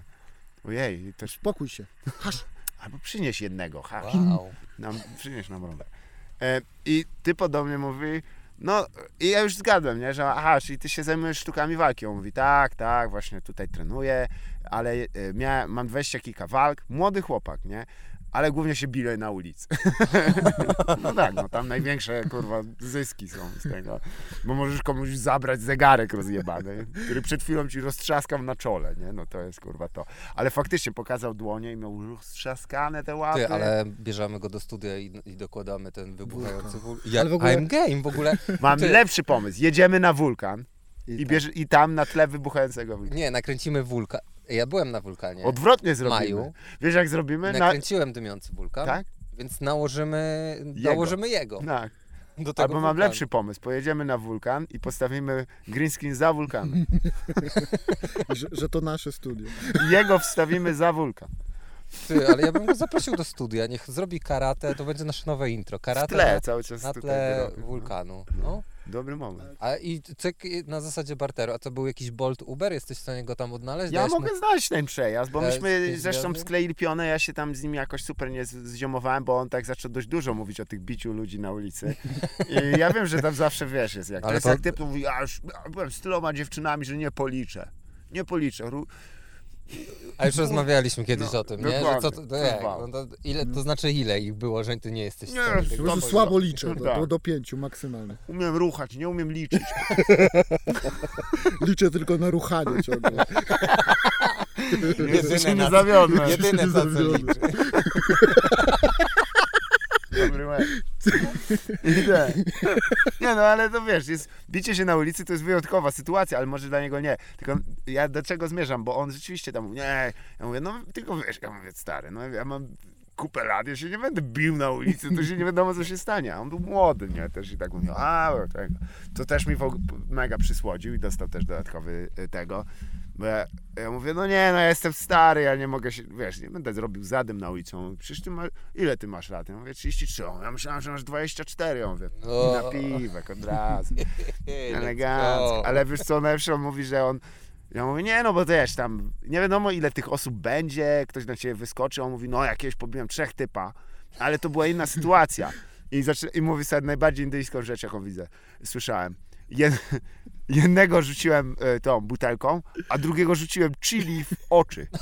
Ojej, też Spokój się. Hasz. albo przynieś jednego, ha, Wow. nam, przynieś nam rower. E, I ty podobnie mówi, no i ja już zgadłem, nie, że aha, czyli ty się zajmujesz sztukami walki. On mówi, tak, tak, właśnie tutaj trenuję, ale e, mam 20 kilka walk, młody chłopak, nie, ale głównie się biję na ulicy. no tak, no tam największe, kurwa, zyski są z tego, bo możesz komuś zabrać zegarek rozjebany, który przed chwilą ci roztrzaskał na czole, nie, no to jest, kurwa, to. Ale faktycznie pokazał dłonie i miał roztrzaskane te łapy. Ty, ale bierzemy go do studia i, i dokładamy ten wybuchający wul... Ja, Ale w ogóle- I'm game w ogóle. Mam Ty- lepszy pomysł. Jedziemy na wulkan i, tak. bierz, i tam na tle wybuchającego wulkanu. Nie, nakręcimy wulkan. Ja byłem na wulkanie. Odwrotnie zrobimy. Maju. Wiesz jak zrobimy? Na... Nakręciłem dymiący wulkan, Tak? więc nałożymy, Jego. nałożymy jego. Tak. Do tego Albo mam wulkanu. lepszy pomysł. Pojedziemy na wulkan i postawimy green screen za wulkanem. Że, że to nasze studio. Jego wstawimy za wulkan. Ty, ale ja bym go zaprosił do studia. Niech zrobi karate, to będzie nasze nowe intro. W Karate tle cały czas na tle robię. wulkanu. No. Dobry moment. A i cyk na zasadzie barteru. A to był jakiś Bolt Uber? Jesteś w stanie go tam odnaleźć? Ja Dajesz mu- mogę znaleźć ten przejazd, bo myśmy zresztą skleili pionę, ja się tam z nim jakoś super nie zziomowałem, bo on tak zaczął dość dużo mówić o tych biciu ludzi na ulicy. I ja wiem, że tam zawsze wiesz, jest jak. To Ale jest to- jak typ mówi, ja już byłem z tyloma dziewczynami, że nie policzę. Nie policzę. A już rozmawialiśmy kiedyś No, o tym, nie? Że co to, to, jak? Kurwa. No to, ile, to znaczy ile ich było, że ty nie jesteś w Nie, stanie po tego słabo liczę, do, Tak. do, do pięciu maksymalnie. Umiem ruchać, nie umiem liczyć. Liczę tylko na ruchanie ciągle. Jedyne nie zawiodłem. Jedyne za co liczy. Dobry. Idę. Nie no, ale to wiesz, jest, bicie się na ulicy to jest wyjątkowa sytuacja, ale może dla niego nie. Tylko ja do czego zmierzam, bo on rzeczywiście tam mówi, nie, ja mówię, no tylko wiesz, ja mówię, stary, no ja mam kupę lat, ja się nie będę bił na ulicy, to się nie wiadomo, co się stanie. A on był młody, nie, też i tak mówił, a, tego. To też mi mega przysłodził i dostał też dodatkowy y, tego. Bo ja, ja mówię, no nie, no ja jestem stary, ja nie mogę się, wiesz, nie będę zrobił zadym na ulicę. On mówi, Przecież ty masz, ile ty masz lat? Ja mówię, 33. On, ja myślałem, że masz 24. Ja mówię, O. na piwek od razu. Elegancko. Ale wiesz co, najlepsze, on mówi, że on, ja mówię, nie no, bo wiesz, tam nie wiadomo ile tych osób będzie, ktoś na ciebie wyskoczy, on mówi, no jakieś pobiłem trzech typa, ale to była inna sytuacja. I, zaczy, I mówi sobie najbardziej indyjską rzecz, jaką widzę, słyszałem. Jed, Jednego rzuciłem e, tą butelką, a drugiego rzuciłem chili w oczy.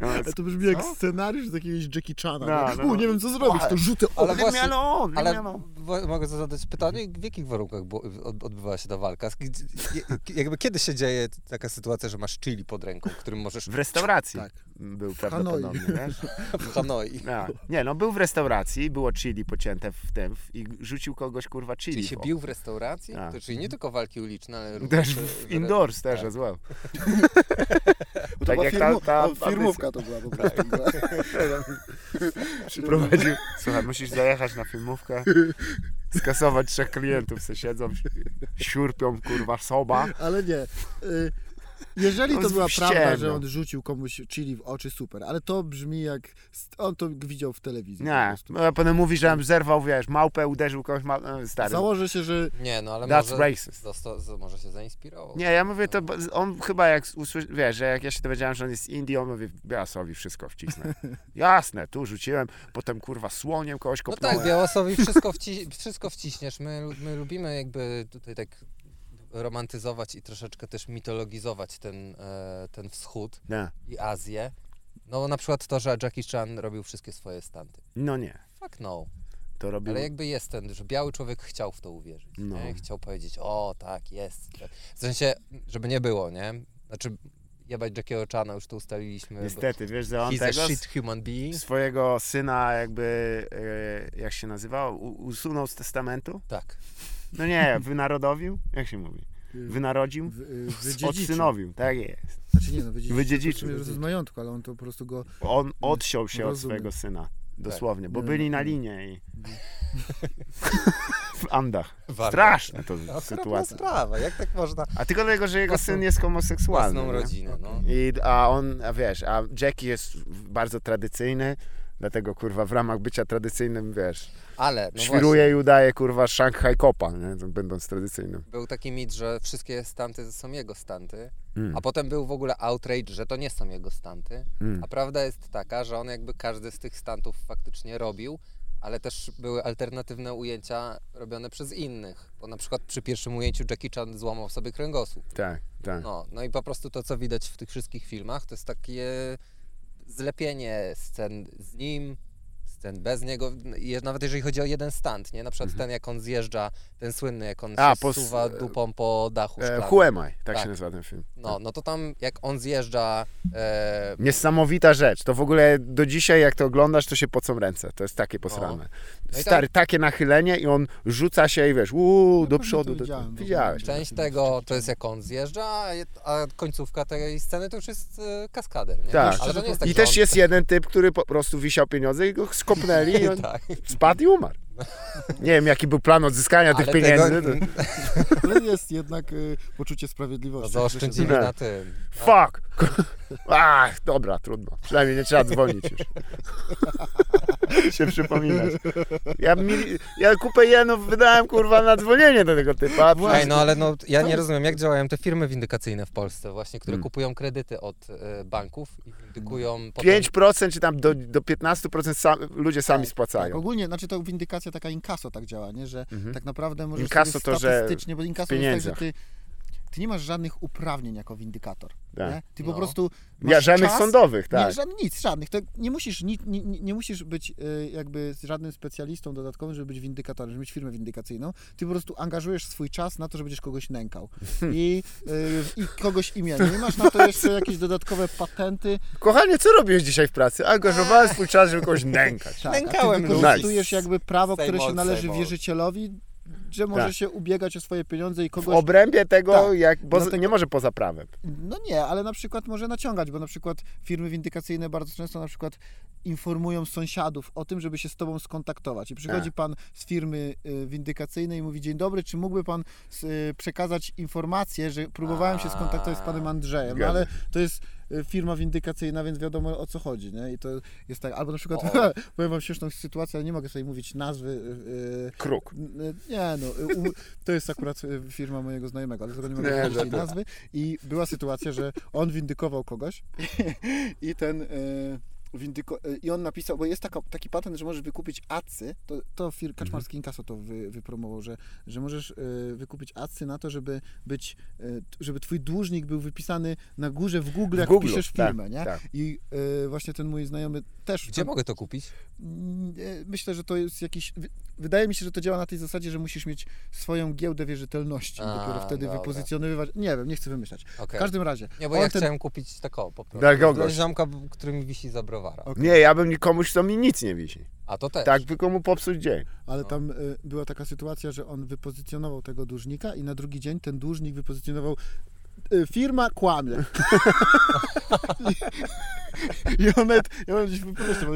No, Ale to brzmi jak Co? scenariusz z jakiegoś Jackie Chana. No, nie? no, U, no. nie wiem co zrobić, to rzucę Ale o... właśnie- Lemiono, Ale wo- mogę zadać pytanie, w jakich warunkach odbywała się ta walka? Jakby kiedy się dzieje taka sytuacja, że masz chili pod ręką, którym możesz W restauracji Tak. Był Hanoi. prawdopodobnie, wiesz? w Hanoi. No. Nie, no był w restauracji, było chili pocięte w tym w- i rzucił kogoś kurwa chili. Czyli się bił w restauracji? Tak. To czyli nie tylko walki uliczne, ale również... Też w w- indoors też tak. as well. To Tak była jak firmu... ta- ta firmówka to była po prostu. Przyprowadził. Słuchaj, musisz zajechać na filmówkę, skasować trzech klientów, se siedzą, siurpią kurwa soba. Ale nie. Jeżeli On to była prawda, że on rzucił komuś chili w oczy, super, ale to brzmi jak... On to widział w telewizji. po Nie, prostu. no, a potem mówi, że zerwał, wiesz, małpę, uderzył kogoś, ma... no, stary. Założę się, że Nie, no ale That's może, racist. może się zainspirował. Nie, ja mówię to, on chyba jak usłyszy, wiesz, że jak ja się dowiedziałem, że on jest z Indii, on mówi, Biasowi wszystko wcisnę. Jasne, tu rzuciłem, potem kurwa słoniem kogoś No kopnąłem. tak, Białosowi wszystko, wci wszystko wciśniesz. My, my lubimy jakby tutaj tak romantyzować i troszeczkę też mitologizować ten, e, ten wschód i Azję. No na przykład to, że Jackie Chan robił wszystkie swoje stanty. no nie, Fuck no. to robił... Ale jakby jest ten, że biały człowiek chciał w to uwierzyć. No. Nie? Chciał powiedzieć, o tak, jest. W sensie, żeby nie było, nie? Znaczy, jebać Jackiego Chana, już to ustaliliśmy. Niestety, wiesz, że on tego shit human being. swojego syna jakby, e, jak się nazywa, u, usunął z testamentu? Tak. No nie, wynarodowił? Jak się mówi? y, Wynarodził? y, wydziedziczył. Odsynowił, tak jest. Znaczy nie, no wydziedziczył. Wydziedziczył. z majątku, ale on to po prostu go... On odsiął się od swojego syna. Dosłownie, bo Nie, byli nie. na linie i... w Andach. Warto. Straszne to Okropna sytuacja. sprawa, jak tak można? A tylko dlatego, że jego syn jest homoseksualny. Własną rodzinę, no. I, a on, a wiesz, a Jackie jest bardzo tradycyjny, dlatego kurwa w ramach bycia tradycyjnym, wiesz, Ale, no świruje i udaje kurwa Shanghai Kopa, nie? To będąc tradycyjnym. właśnie, był taki mit, że wszystkie stanty są jego stanty, Mm. a potem był w ogóle outrage, że to nie są jego stanty. Mm. A prawda jest taka, że on jakby każdy z tych stantów faktycznie robił, ale też były alternatywne ujęcia robione przez innych. Bo na przykład przy pierwszym ujęciu Jackie Chan złamał sobie kręgosłup. Tak, tak. No, no i po prostu to, co widać w tych wszystkich filmach, to jest takie zlepienie scen z nim, scen bez niego, nawet jeżeli chodzi o jeden stand, nie? Na przykład Mhm. ten, jak on zjeżdża, ten słynny, jak on A, się zsuwa dupą po dachu E, szklanym. Who am I? Tak, Tak. się nazywa ten film. No, no to tam, jak on zjeżdża... E, Niesamowita rzecz. To w ogóle do dzisiaj, jak to oglądasz, to się pocą ręce. To jest takie posrane. No Stary, takie nachylenie i on rzuca się i wiesz, uuu, do pewnie przodu. to Do... widziałem, bo Widziałeś. Część tego to jest jak on zjeżdża, a końcówka tej sceny to już jest e, kaskader, nie? Tak. Ale to nie jest tak, I też on... jest jeden typ, który po prostu wisiał pieniądze i go kopenhagen. Spate umar. Nie wiem, jaki był plan odzyskania tych Ale pieniędzy. Tego, To... Ale jest jednak y, poczucie sprawiedliwości. zaoszczędzimy Nie. na tym. Fuck! Ach, dobra, trudno. Przynajmniej nie trzeba dzwonić już. się przypominać. Ja, mili... ja kupę jenów wydałem, kurwa, na dzwonienie do tego typa. Ej, no ale no, ja nie rozumiem, jak działają te firmy windykacyjne w Polsce właśnie, które Hmm. kupują kredyty od e, banków i windykują potem... 5% czy tam do, do 15% sam, ludzie sami Tak, spłacają. ogólnie, znaczy to windykacja taka inkaso tak działa, nie? Że Mhm. tak naprawdę możesz Inkasso sobie to, że statystycznie, bo inkaso jest tak, że ty, ty nie masz żadnych uprawnień jako windykator, Tak. nie? Ty No. po prostu Ja, masz żadnych czas, sądowych, Nie, tak. żadnych, nic, żadnych. To nie musisz, ni, ni, ni- nie musisz być y, jakby żadnym specjalistą dodatkowym, żeby być windykatorem, żeby mieć firmę windykacyjną. Ty po prostu angażujesz swój czas na to, że będziesz kogoś nękał. I, y, I kogoś imienia. Nie masz na to jeszcze jakieś dodatkowe patenty. Kochanie, co robisz dzisiaj w pracy? Angażowałem swój czas, żeby kogoś nękać. Tak, Nękałem a ty ludzi. wykorzystujesz jakby prawo, Same które się należy wierzycielowi, że może Tak. się ubiegać o swoje pieniądze i W kogoś... obrębie tego, Tak. jak, bo Dlatego- nie może poza prawem. No nie, ale na przykład może naciągać, bo na przykład firmy windykacyjne bardzo często na przykład informują sąsiadów o tym, żeby się z tobą skontaktować. I przychodzi Tak. pan z firmy y, windykacyjnej i mówi, dzień dobry, czy mógłby pan y, przekazać informację, że próbowałem się skontaktować z panem Andrzejem, no ale to jest firma windykacyjna, więc wiadomo o co chodzi, nie? I to jest tak, albo na przykład, powiem wam śmieszną sytuację, ale nie mogę sobie mówić nazwy, y, y, Kruk. N- Nie, no, y, to jest akurat y, firma mojego znajomego, ale tego nie mogę Nie, powiedzieć nazwy. I była sytuacja, że on windykował kogoś i ten, y, windyko... y, I on napisał, bo jest taka, taki patent, że możesz wykupić acy, to, to Mhm. fir... Kaczmarski Inkaso to wy, wypromował, że, że możesz y, wykupić acy na to, żeby być, y, żeby twój dłużnik był wypisany na górze w Google, W jak Google, piszesz tak, firmę, nie? tak. I y, właśnie ten mój znajomy też... Gdzie mogę to kupić? Mm, e, Myślę, że to jest jakiś. wy- Wydaje mi się, że to działa na tej zasadzie, że musisz mieć swoją giełdę wierzytelności. A, dopiero wtedy dobra. wypozycjonowywać. Nie wiem, nie chcę wymyślać. Okej. W każdym razie. Nie, bo ja ten- chciałem kupić tako po prostu. Dla Dla kogoś. ziomka, b- który mi wisi za browara. Okej. Nie, ja bym nikomuś, co mi nic nie wisi. A to też. Tak, tylko mu popsuć dzień. Ale No. tam y, była taka sytuacja, że on wypozycjonował tego dłużnika i na drugi dzień ten dłużnik wypozycjonował firma kłamie. Nawet, ja mam gdzieś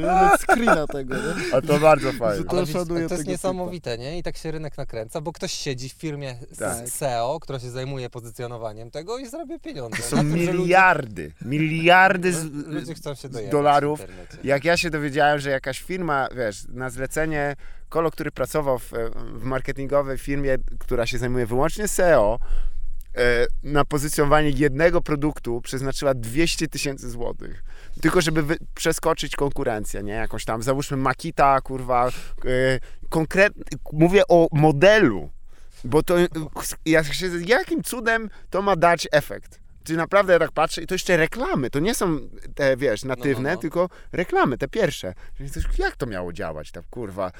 nawet screena tego, nie? A to bardzo fajne. to to jest tego niesamowite, nie? I tak się rynek nakręca, bo ktoś siedzi w firmie Tak. SEO, która się zajmuje pozycjonowaniem tego i zarabia pieniądze. To są tym, że ludzie- miliardy, miliardy z, Ludzie chcą się z dolarów. Jak ja się dowiedziałem, że jakaś firma, wiesz, na zlecenie Kolo, który pracował w, w marketingowej firmie, która się zajmuje wyłącznie SEO, na pozycjonowanie jednego produktu przeznaczyła 200 tysięcy złotych. Tylko żeby wy, przeskoczyć konkurencję, nie? Jakąś tam, załóżmy Makita, kurwa, e, konkret, mówię o modelu, bo to, e, ja się, jakim cudem to ma dać efekt? Czy naprawdę ja tak patrzę i to jeszcze reklamy, to nie są te, wiesz, natywne, no. tylko reklamy, te pierwsze. Jak to miało działać, tam, kurwa?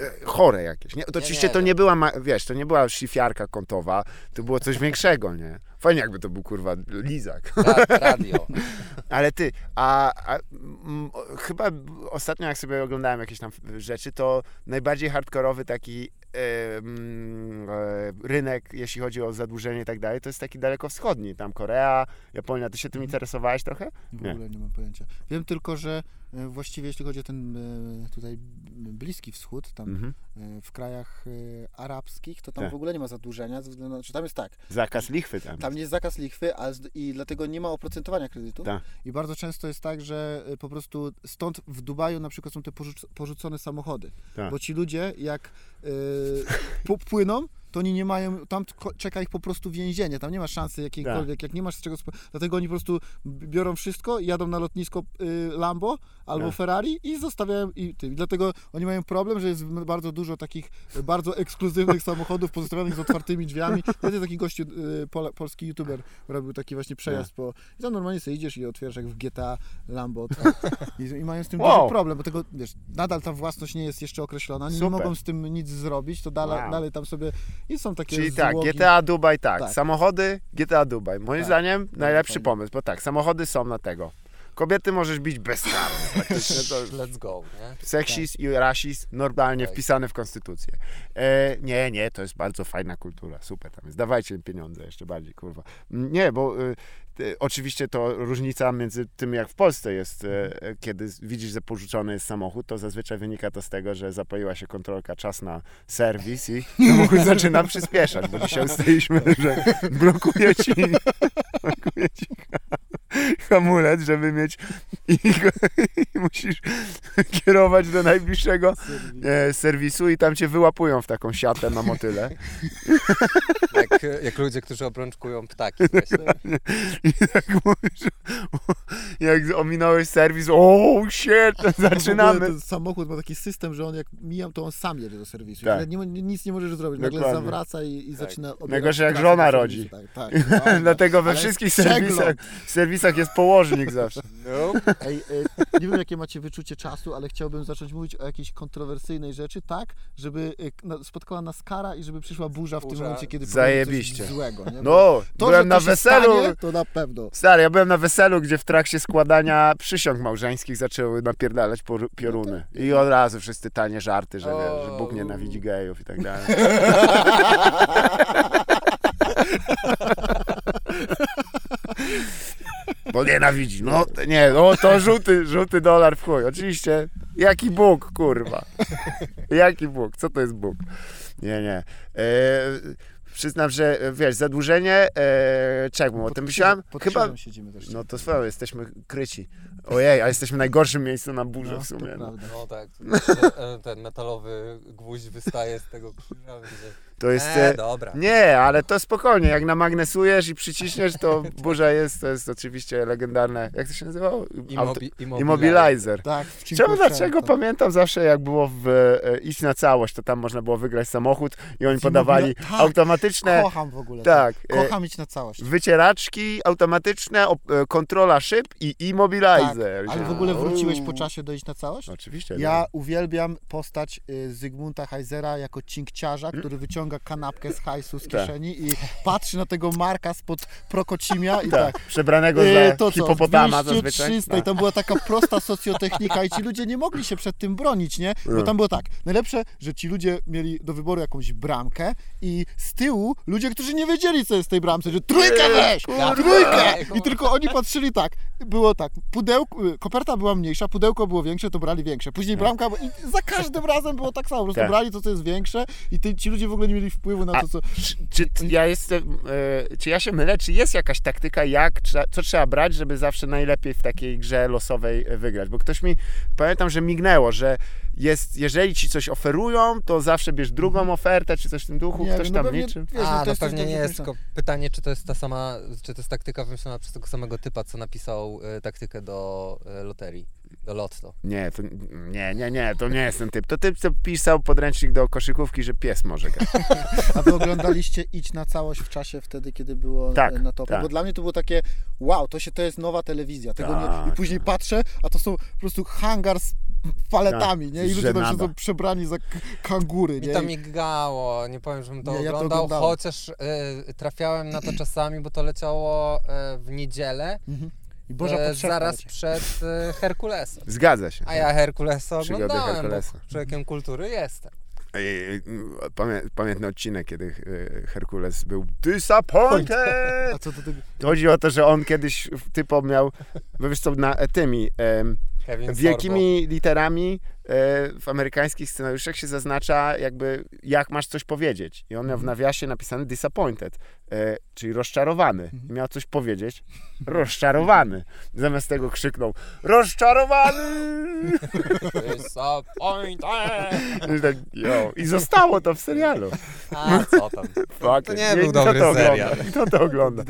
E, Chore jakieś, nie? To Nie, oczywiście nie to wiem. nie była, wiesz, to nie była szyfiarka kątowa, to było coś większego, nie? Fajnie jakby to był, kurwa, lizak. Ra- Radio. Ale ty, a, a o- chyba ostatnio jak sobie oglądałem jakieś tam rzeczy, to najbardziej hardkorowy taki e, rynek, jeśli chodzi o zadłużenie i tak dalej, to jest taki dalekowschodni, tam Korea, Japonia. Ty się tym interesowałeś trochę? W Nie. ogóle nie mam pojęcia. Wiem tylko, że e, właściwie jeśli chodzi o ten e, tutaj Bliski Wschód, tam Mhm. w krajach arabskich, to tam Tak. w ogóle nie ma zadłużenia, ze względu na, że tam jest tak, Zakaz lichwy tam. tam jest zakaz lichwy, a z, i dlatego nie ma oprocentowania kredytu. Tak. I bardzo często jest tak, że e, po prostu stąd w Dubaju na przykład są te porzuc- porzucone samochody, Tak. bo ci ludzie jak pu- płyną, to oni nie mają, tam czeka ich po prostu więzienie, tam nie ma szansy jakiejkolwiek, jak nie masz z czego, dlatego oni po prostu biorą wszystko, jadą na lotnisko y, Lambo albo Tak. Ferrari i zostawiają i tym. Dlatego oni mają problem, że jest bardzo dużo takich y, bardzo ekskluzywnych samochodów pozostawionych z otwartymi drzwiami. Jest taki gościu, y, pol, polski youtuber, robił taki właśnie przejazd po... I tam normalnie sobie idziesz i otwierasz jak w GTA Lambo. I, I mają z tym Wow. duży problem, bo tego, wiesz, nadal ta własność nie jest jeszcze określona, oni nie Super. mogą z tym nic zrobić, to dalej, Wow. dalej tam sobie... I są takie Czyli tak, złogi. GTA Dubaj tak. Tak. Samochody GTA Dubaj. Moim Tak. zdaniem najlepszy fajnie. pomysł, bo tak, samochody są na tego. Kobiety możesz bić bezkarnie. praktycznie, to- Let's go, nie? Seksizm i rasizm normalnie Tak. wpisane w konstytucję. E, nie, nie, to jest bardzo fajna kultura, super tam jest. Dawajcie im pieniądze jeszcze bardziej, kurwa. Mm, Nie, bo y, y, oczywiście to różnica między tym, jak w Polsce jest, e, e, kiedy widzisz, że porzucony jest samochód, to zazwyczaj wynika to z tego, że zapoiła się kontrolka czas na serwis i samochód zaczyna przyspieszać, bo dzisiaj ustaliliśmy, że blokuje ci, blokuje ci hamulec, żeby mieć i, i musisz kierować do najbliższego e, serwisu i tam cię wyłapują w taką siatę na motyle. Jak, jak ludzie, którzy obrączkują ptaki. właśnie. I tak mówisz, jak ominąłeś serwis, o shit, zaczynamy. ten samochód ma taki system, że on jak mijam, to on sam jedzie do serwisu. Tak. Nie, nic nie możesz zrobić. Nagle Dokładnie. zawraca i, i Tak. zaczyna odbierać Najgorsze, jak żona rodzi. Tak, tak. dokładnie. Dlatego we Ale wszystkich serwisach, serwisach jest położnik zawsze. No. Ej, e, nie wiem, jakie macie wyczucie czasu, ale chciałbym zacząć mówić o jakiejś kontrowersyjnej rzeczy, tak, żeby e, spotkała nas kara i żeby przyszła burza w tym Burza. momencie, kiedy Zajebiście. coś złego. Nie? No, to, byłem na weselu. Stanie, to na pewno. Stary, ja byłem na weselu, gdzie w trakcie składania przysiąg małżeńskich zaczęły napierdalać pioruny. I od razu wszyscy tanie żarty, że, wiesz, że Bóg O. nienawidzi gejów i tak dalej. Bo nienawidzi. No to nie, no to żółty, żółty dolar w chuj. Oczywiście. Jaki Bóg, kurwa. Jaki Bóg? Co to jest Bóg? Nie, nie. E, przyznam, że wiesz, zadłużenie, e, czek, bo o tym myślałem. Pod Chyba, siedzimy też. no to swoje, jesteśmy kryci. Ojej, a jesteśmy w najgorszym miejscu na burzę no, w sumie. To No. prawda. No tak, ten, ten metalowy gwóźdź wystaje z tego krzyża, więc To jest... E, e, dobra. Nie, ale to spokojnie, jak namagnesujesz i przyciśniesz, to burza jest, to jest oczywiście legendarne, jak to się nazywało? Immobi- immobilizer. Tak, Czemu, dlaczego pamiętam zawsze, jak było w e, Iść na całość, to tam można było wygrać samochód i oni podawali tak, automatyczne, Kocham w ogóle. tak, e, Kocham iść na całość. wycieraczki automatyczne, op- e, kontrola szyb i immobilizer. Tak, Ale w ogóle wróciłeś po czasie do iść na całość? Oczywiście. Ja no. uwielbiam postać y, Zygmunta Heisera jako cinkciarza, który wyciąga kanapkę z hajsu z Tak. kieszeni i patrzy na tego Marka spod Prokocimia i tak, tak. przebranego za to co, hipopotama 200, zazwyczaj. 300 i tam była taka prosta socjotechnika i ci ludzie nie mogli się przed tym bronić, nie? Bo No. tam było tak, najlepsze, że ci ludzie mieli do wyboru jakąś bramkę i z tyłu ludzie, którzy nie wiedzieli, co jest w tej bramce, że trójkę weź, trójkę! I tylko oni patrzyli tak, było tak, pudełko, y, koperta była mniejsza, pudełko było większe, to brali większe. Później bramka, i za każdym razem było tak samo, po prostu Tak. brali to, co jest większe i ty, ci ludzie w ogóle nie mieli wpływu na to, co... Czy, czy ja jestem, e, czy ja się mylę, czy jest jakaś taktyka, jak, co trzeba brać, żeby zawsze najlepiej w takiej grze losowej wygrać? Bo ktoś mi, pamiętam, że mignęło, że jest, jeżeli ci coś oferują, to zawsze bierz drugą ofertę, czy coś w tym duchu, Nie ktoś no tam pewnie- liczy. Wiesz, A, to no jest pewnie nie jest, tylko pytanie, czy to jest ta sama, czy to jest taktyka wymyślona przez tego samego typa, co napisał e, taktykę do e, loterii, do lotto. Nie, to, nie, nie, nie, to nie jest ten typ. To typ, co pisał podręcznik do koszykówki, że pies może grać. A wy oglądaliście Idź na całość w czasie wtedy, kiedy było Tak, e, na topie? tak. Bo dla mnie to było takie, wow, to, się, to jest nowa telewizja. Tego nie... I Tak, później patrzę, a to są po prostu hangar z paletami, Tak, nie? I ludzie tam są przebrani za kangury, nie? to I- migało, nie powiem, żebym to Nie, ja to oglądał, oglądałem. chociaż e, trafiałem na to czasami, bo to leciało e, w niedzielę, Mhm. I Boża e, zaraz przed e, Herkulesem. Zgadza się. A ja Herkulesa oglądałem, Herkulesa. bo człowiekiem kultury jestem. Pamię, pamiętny odcinek, kiedy e, Herkules był disappointed! A co do tego? Chodzi o to, że on kiedyś typo miał, wiesz co, na tymi em, Kevin wielkimi literami e, w amerykańskich scenariuszach się zaznacza jakby jak masz coś powiedzieć. I on miał w nawiasie napisane disappointed, e, czyli rozczarowany. I miał coś powiedzieć, rozczarowany. Zamiast tego krzyknął, rozczarowany! Disappointed! I, tak, yo. I zostało to w serialu. A co tam? Fuck To it. nie był dobry to serial. Ogląda? Kto to ogląda?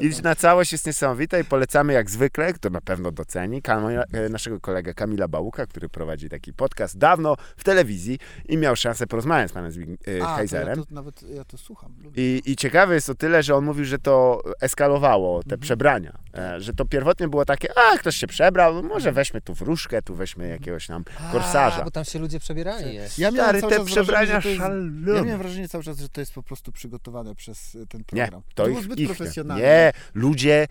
Idź na całość jest niesamowita i polecamy jak zwykle, kto na pewno doceni, Kamila, e, naszego kolegę Kamila Bałuka, który prowadzi taki podcast dawno w telewizji i miał szansę porozmawiać z panem Zbig- e, A, to ja to, nawet ja to słucham. Lubię. I, I ciekawe jest o tyle, że on mówił, że to eskalowało, te Mhm. przebrania. E, że to pierwotnie było takie, a ktoś się przebrał, no może weźmy tu wróżkę, tu weźmy jakiegoś tam korsarza. A, bo tam się ludzie przebierali. Ja miałem Stary, te przebrania to szalone. Ja miałem wrażenie cały czas, że to jest po prostu przygotowane przez y, ten Nie, program. to było ich, zbyt ich profesjonalne. Nie, ludzie,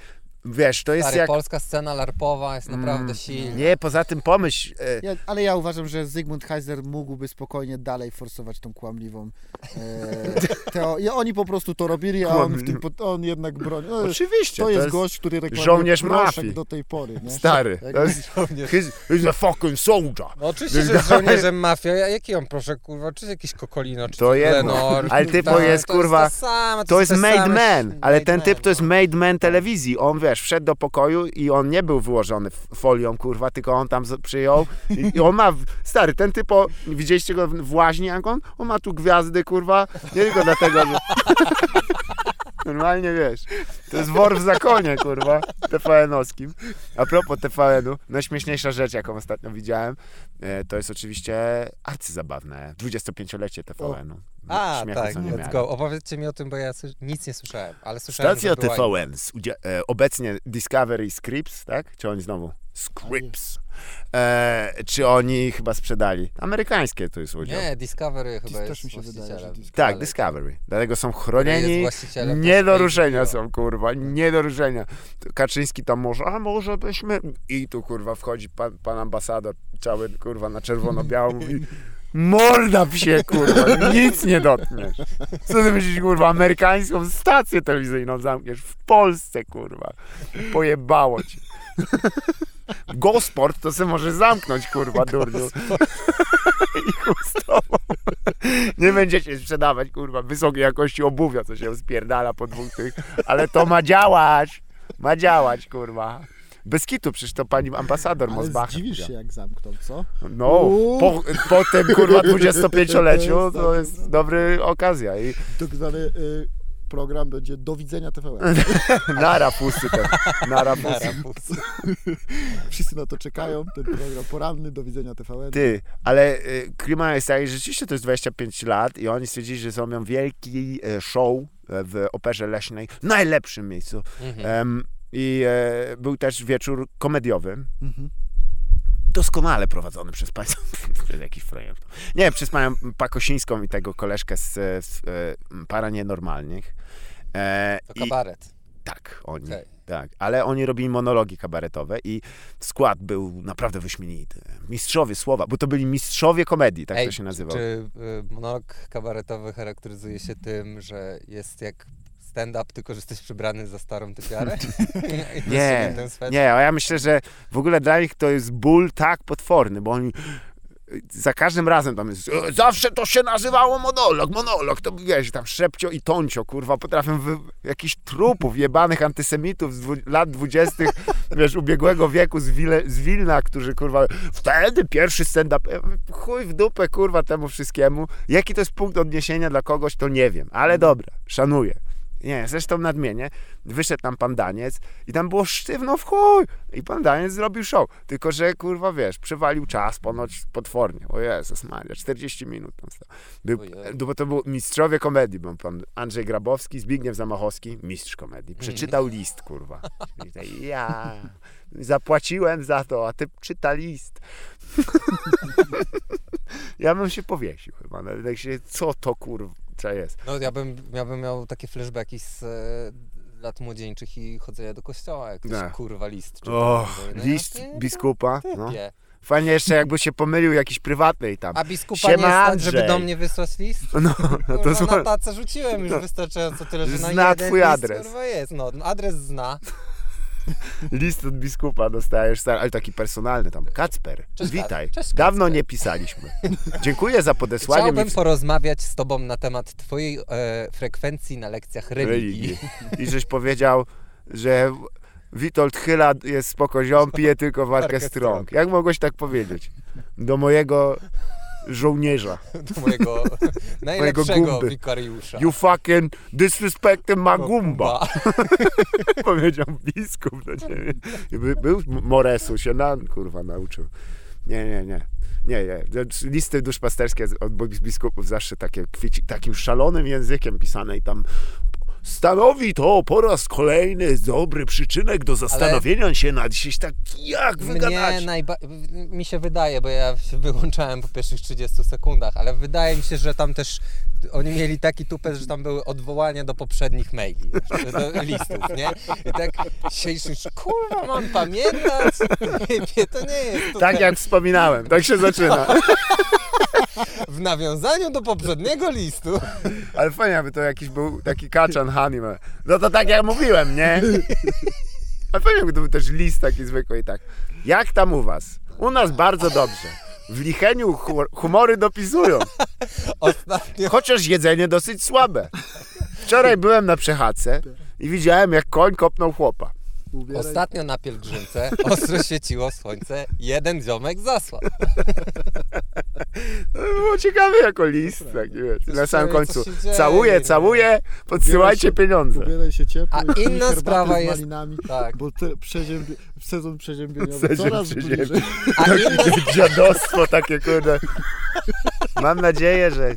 wiesz, to jest Stary, jak... polska scena larpowa jest naprawdę Mm, silna. Nie, poza tym pomyśl, e, Ja, ale ja uważam, że Zygmunt Heiser mógłby spokojnie dalej forsować tą kłamliwą e, teo. I oni po prostu to robili, a on, w tym, on jednak broni. No, oczywiście, to jest gość, który reklamuje żołnierz mafii. do tej pory. Nie? Stary, Jak- to jest, he's, he's a fucking soldier. No oczywiście, że jest żołnierzem mafii. A jaki on proszę, kurwa? Czy jakiś Kokolino, czy To jedno. Lenor? Ale typo jest, to kurwa, to, same, To jest te made same man, ale made ten typ to jest no. made man telewizji. On, wiesz, wszedł do pokoju i on nie był wyłożony folią, kurwa, tylko on tam przyjął i, on ma, stary, ten typ, o, widzieliście go w, w łaźni, jak on? On ma tu gwiazdy, kurwa, nie tylko dlatego, że... Normalnie, wiesz, to jest wor w zakonie, kurwa, TVN-owskim. A propos TVN-u, najśmieszniejsza rzecz, jaką ostatnio widziałem, e, to jest oczywiście arcyzabawne, 25-lecie TVN-u. A, Śmiechu tak, let's go. Opowiedzcie mi o tym, bo ja nic nie słyszałem, ale słyszałem, Stacja. TVN, e, obecnie Discovery Scripps, tak? Czy oni znowu? Scripps. E, czy oni chyba sprzedali? Amerykańskie to jest udział. Nie, Discovery chyba też jest mi się wydaje, właścicielem. Discovery. Tak, Discovery. Dlatego są chronieni. Nie do ruszenia są, kurwa. Nie do ruszenia. Kaczyński tam może, a może byśmy... I tu, kurwa, wchodzi pan, pan ambasador, cały, kurwa, na czerwono-biało, mówi Morda psie, kurwa, nic nie dotkniesz. Co ty myślisz, kurwa, amerykańską stację telewizyjną zamkniesz w Polsce, kurwa. Pojebało cię. Gosport to se może zamknąć, kurwa, durniu. I tobą. Nie będziecie sprzedawać, kurwa, wysokiej jakości obuwia, co się spierdala po dwóch tych, ale to ma działać. Ma działać, kurwa. Bez kitu, przecież to pani ambasador Ale Mosbach. zdziwisz się, jak zamknął, co? No, po, po tym kurwa 25-leciu To jest dobra okazja i Tak zwany y, program będzie Do widzenia TVN. nara pusy ten, nara pusy. Narapus. Wszyscy na to czekają, ten program poranny Do widzenia TVN. Ty, ale y, klimat jest taki, że rzeczywiście to jest 25 lat i oni stwierdzili, że zrobią wielki e, show e, w Operze Leśnej, najlepszym miejscu. Mhm. Em, I e, był też wieczór komediowy, Mhm. Doskonale prowadzony przez panią, przez jakiś frajer. Nie, przez panią Pakosińską i tego koleżkę z, z e, Para Nienormalnych. E, To i- kabaret. Tak, oni. Okej. Tak, ale oni robili monologi kabaretowe i skład był naprawdę wyśmienity. Mistrzowie słowa, bo to byli mistrzowie komedii, tak Ej, to się nazywało. Czy y, monolog kabaretowy charakteryzuje się tym, że jest jak stand-up, tylko że jesteś przebrany za starą typiarę? Nie? Nie, a ja myślę, że w ogóle dla nich to jest ból tak potworny, bo oni za każdym razem tam jest, "E, zawsze to się nazywało monolog, monolog, to wiesz, tam Szepcio i Toncio, kurwa, potrafią wy, jakichś trupów, jebanych antysemitów z dwu, lat dwudziestych, wiesz, ubiegłego wieku z, Wile, z Wilna, którzy, kurwa, wtedy pierwszy stand-up, mówię, chuj w dupę, kurwa, temu wszystkiemu. Jaki to jest punkt odniesienia dla kogoś, to nie wiem, ale dobra, szanuję. Nie, zresztą nadmienię, wyszedł tam pan Daniec i tam było sztywno w chuj. I pan Daniec zrobił show. Tylko, że kurwa, wiesz, przewalił czas ponoć potwornie. O Jezus Maria, 40 minut tam stał. Był, Ojej. bo to był mistrzowie komedii. Był pan Andrzej Grabowski, Zbigniew Zamachowski, mistrz komedii. Przeczytał list, kurwa. I Ja zapłaciłem za to, a ty czyta list. ja bym się powiesił chyba. Nawet jak się, co to kurwa jest. No ja bym, ja bym miał takie flashbacki z e, lat młodzieńczych i chodzenia do kościoła, jak ktoś Tak. kurwa list czyta. O, No, list ja biskupa. No. Fajnie jeszcze jakby się pomylił jakiś prywatny i tam. A biskupa Siema, nie stać, żeby do mnie wysłać list? No, no to zło- na tacę rzuciłem już No. wystarczająco tyle, że na Zna jeden twój list, adres. Kurwa jest, no, adres zna. list od biskupa dostajesz, stary, ale taki personalny tam. Kacper, Cześć, witaj. Cześć, Dawno Kacper. nie pisaliśmy. Dziękuję za podesłanie Chciałbym mi porozmawiać z tobą na temat twojej e, frekwencji na lekcjach religii. religii. I żeś powiedział, że Witold Chyla jest spoko ziom, pije tylko warkę strong. Jak mogłeś tak powiedzieć? Do mojego żołnierza. Do mojego najlepszego gumby. wikariusza. You fucking disrespecting my gumba. Powiedział biskup do ciebie. I by, był Moresu, się na, kurwa nauczył. Nie, nie, nie. Nie, nie. Listy duszpasterskie od biskupów zawsze takie kwici, takim szalonym językiem pisane i tam stanowi to po raz kolejny dobry przyczynek do zastanowienia się nad gdzieś tak, jak wygadać. Mnie najba- mi się wydaje, bo ja się wyłączałem po pierwszych 30 sekundach, ale wydaje mi się, że tam też oni mieli taki tupet, że tam były odwołania do poprzednich maili, do listów, nie? I tak siedzisz, kurwa, mam pamiętać? Nie, to nie jest to Tak jak wspominałem, tak się zaczyna. w nawiązaniu do poprzedniego listu. Ale fajnie, aby to jakiś był taki kaczan anime. No to tak jak mówiłem, nie? Ale fajnie, jakby to był też list taki zwykły i tak. Jak tam u was? U nas bardzo dobrze. W Licheniu hu- humory dopisują, Ostatnio chociaż jedzenie dosyć słabe. Wczoraj byłem na przechadzce i widziałem, jak koń kopnął chłopa. Ubieraj, Ostatnio na pielgrzymce ostro świeciło słońce, jeden ziomek zasłał. To było ciekawe jako list, taki, wiesz. Na samym końcu. Całuję, nie? całuję, podsyłajcie się- pieniądze. ubieraj się ciepło. A inna sprawa jest- malinami, Tak. Bo te przeziębi- sezon przeziębieniowy Sezon coraz przeziębień. bliżej. A inna, Dziadostwo takie, kurde. Mam nadzieję, że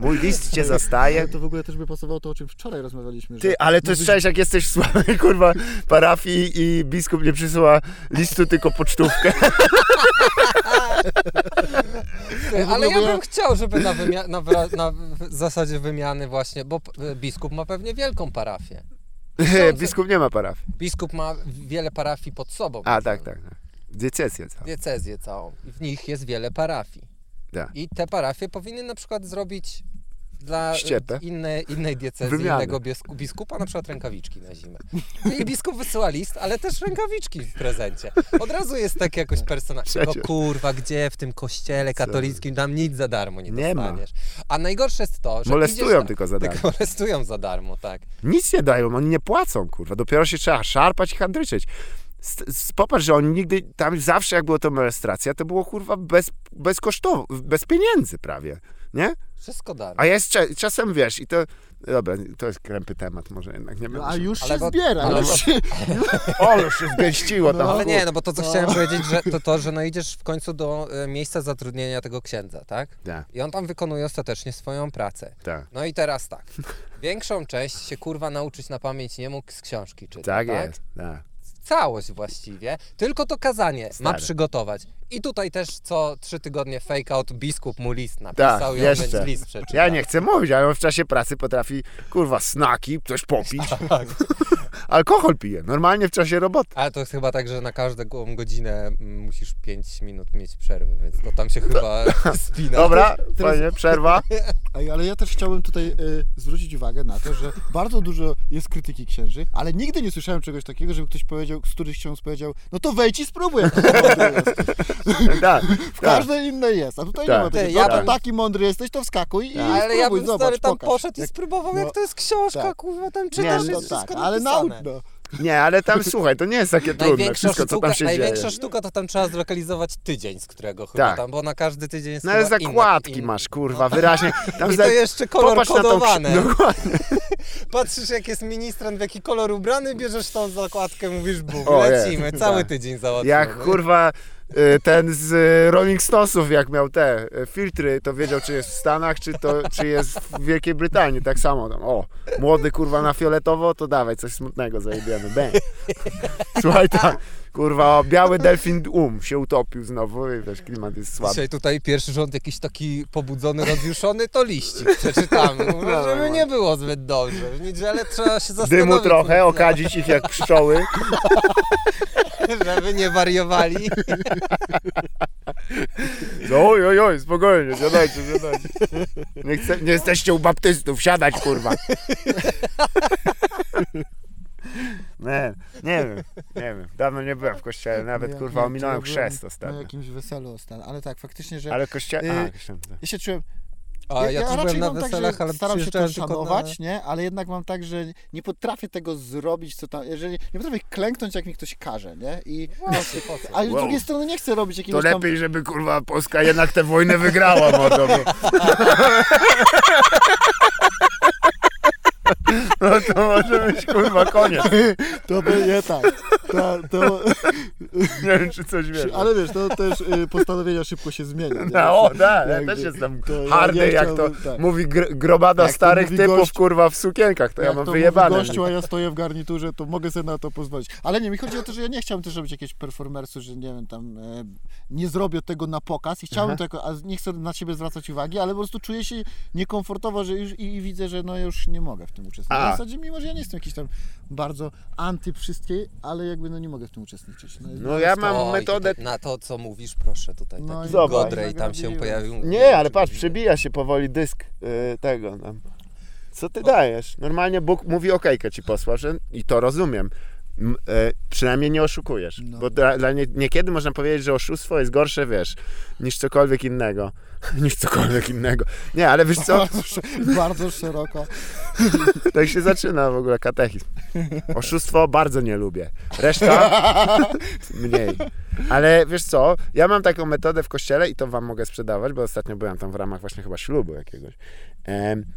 mój list cię zastaje. Ale to w ogóle też by pasowało to, o czym wczoraj rozmawialiśmy. Że Ty, ale to jest cześć, jak jesteś w słabej, kurwa, parafii i biskup nie przysyła listu, tylko pocztówkę. ale ja bym chciał, żeby na, wymia- na, wra- na w zasadzie wymiany właśnie, bo p- biskup ma pewnie wielką parafię. biskup nie ma parafii. Biskup ma wiele parafii pod sobą. A, tak, tak. tak. Diecezję całą. Diecezję całą. W nich jest wiele parafii. Tak. I te parafie powinny na przykład zrobić dla inne, innej diecezji, Wymianę. innego biskupa na przykład rękawiczki na zimę. I biskup wysyła list, ale też rękawiczki w prezencie. Od razu jest tak jakoś personalnie. Przecież. kurwa, gdzie w tym kościele katolickim tam nic za darmo nie Nie dostaniesz. A najgorsze jest to, że Molestują na- tylko za darmo. Tylko molestują za darmo, tak. Nic nie dają, oni nie płacą, kurwa. Dopiero się trzeba szarpać i handryczeć. popatrz, że oni nigdy, tam zawsze jak było to molestracja, to było kurwa bez, bezkosztowo, bez pieniędzy prawie, nie? Wszystko darmo. A jest cza- czasem, wiesz, i to, dobra, to jest krępy temat, może jednak nie No, będę a się- już się zbiera. ale już bo- się, O, już się zgęściło tam. No, Ale nie, no bo to, co No. chciałem powiedzieć, że to to, że no idziesz w końcu do e, miejsca zatrudnienia tego księdza, tak? Tak, I on tam wykonuje ostatecznie swoją pracę. tak. No i teraz tak. Większą część się kurwa nauczyć na pamięć nie mógł z książki czytać. Tak tak? jest, tak. Całość właściwie. Tylko to kazanie ma Stary. przygotować. I tutaj też co trzy tygodnie fake out biskup mu list napisał Tak, i on jeszcze. list przeczytał. Ja nie chcę mówić, ale on w czasie pracy potrafi, kurwa, snaki, coś popić. Alkohol pije, normalnie w czasie roboty. Ale to jest chyba tak, że na każdą godzinę mm, musisz 5 minut mieć przerwy, więc to tam się chyba spina. Dobra, teraz- fajnie, przerwa. Ej, ale ja też chciałbym tutaj y, zwrócić uwagę na to, że bardzo dużo jest krytyki księży, ale nigdy nie słyszałem czegoś takiego, żeby ktoś powiedział, z któryś ksiądz powiedział, no to wejdź i spróbuj, Tak, W tak. każdej innej jest, a tutaj Tak. nie ma tego. No ja to bym- taki mądry jesteś, to wskakuj i Tak. Ale ja spróbuj, bym zobacz, stary tam pokaż. poszedł i spróbował, no, jak to jest książka, tak. kurwa, tam Nie, czytasz, no jest No wszystko tak, ale napisane. naucz, no. Nie, ale tam słuchaj, to nie jest takie trudne, Największa, wszystko co sztuka, tam się największa dzieje. sztuka to tam trzeba zlokalizować tydzień, z którego chyba Tak. tam, bo na każdy tydzień jest No ale zakładki in- masz, kurwa, wyraźnie. Tam I za- to jeszcze kolor popatrz na tą Dokładnie. Patrzysz jak jest ministrant, w jaki kolor ubrany, bierzesz tą zakładkę, mówisz bum, jest. lecimy, cały Tak. tydzień załatwiony. Jak kurwa ten z y, Rolling Stonesów, jak miał te y, filtry, to wiedział, czy jest w Stanach, czy, to, czy jest w Wielkiej Brytanii. Tak samo tam. O, młody kurwa na fioletowo, to dawaj, coś smutnego zajebiemy. Bang. Słuchaj, tak. Kurwa, biały delfin um się utopił znowu i wiesz, klimat jest słaby. Dzisiaj tutaj pierwszy rząd jakiś taki pobudzony, rozjuszony, to liścik przeczytamy. No, żeby no. nie było zbyt dobrze. W niedzielę trzeba się zastanowić. Dymu trochę, okadzić ich jak pszczoły. Żeby nie wariowali. No, oj, oj, oj, spokojnie, siadajcie, siadajcie. Nie, chce, nie jesteście u baptystów, siadać, kurwa. Nie, nie wiem, nie wiem. Dawno nie byłem w kościele, nawet, ja- kurwa, ominąłem chrzest Na ostatnio. jakimś weselu ostatnio, ale tak, faktycznie, że Ale kościele... Y, kościele. ja się czułem, A ja, też byłem raczej na mam tak, weselach, że ale staram się to tylko na... szanować, nie? Ale jednak mam tak, że nie potrafię tego zrobić, co tam, jeżeli, nie potrafię klęknąć, jak mi ktoś każe, nie? I, po co? ale z Wow. drugiej strony nie chcę robić To jakiegoś tam... lepiej, żeby, kurwa, Polska jednak tę wojnę wygrała, bo- No to może być, kurwa, koniec. To będzie tak. To, to, Nie wiem, czy coś wiesz. ale wiesz, to też y, postanowienia szybko się zmienia. nie? No, o, da, ja też jestem to ja hardy, nie jak to tak. mówi gr- grobada Jak starych typów, gość- kurwa, w sukienkach, to ja Jak mam to wyjebane. Mówi gościu, a ja stoję w garniturze, to mogę sobie na to pozwolić. Ale nie, mi chodzi o to, że ja nie chciałbym też robić jakiegoś performersu, że nie wiem, tam e, nie zrobię tego na pokaz i chciałbym Aha. to jako, a nie chcę na siebie zwracać uwagi, ale po prostu czuję się niekomfortowo, że już i, i widzę, że no już nie mogę w tym uczestniczyć. A. W zasadzie, mimo że ja nie jestem jakiś tam bardzo anty wszystkie, ale jakby no nie mogę w tym uczestniczyć. No ja mam O, i metodę... tutaj, na to, co mówisz, proszę, tutaj No taki i Zobacz. Godrej tam się nagrodziłem. pojawił. Nie, ale patrz, przebija się powoli dysk y, tego. No. Co ty dajesz? Normalnie Bóg mówi okejkę ci posła, że i to rozumiem. E, przynajmniej nie oszukujesz. No. Bo dla, dla nie, niekiedy można powiedzieć, że oszustwo jest gorsze, wiesz, niż cokolwiek innego. niż cokolwiek innego. Nie, ale wiesz co? Bardzo, bardzo szeroko. Tak się zaczyna w ogóle katechizm. Oszustwo bardzo nie lubię. Reszta mniej. Ale wiesz co, ja mam taką metodę w kościele i to wam mogę sprzedawać, bo ostatnio byłem tam w ramach właśnie chyba ślubu jakiegoś,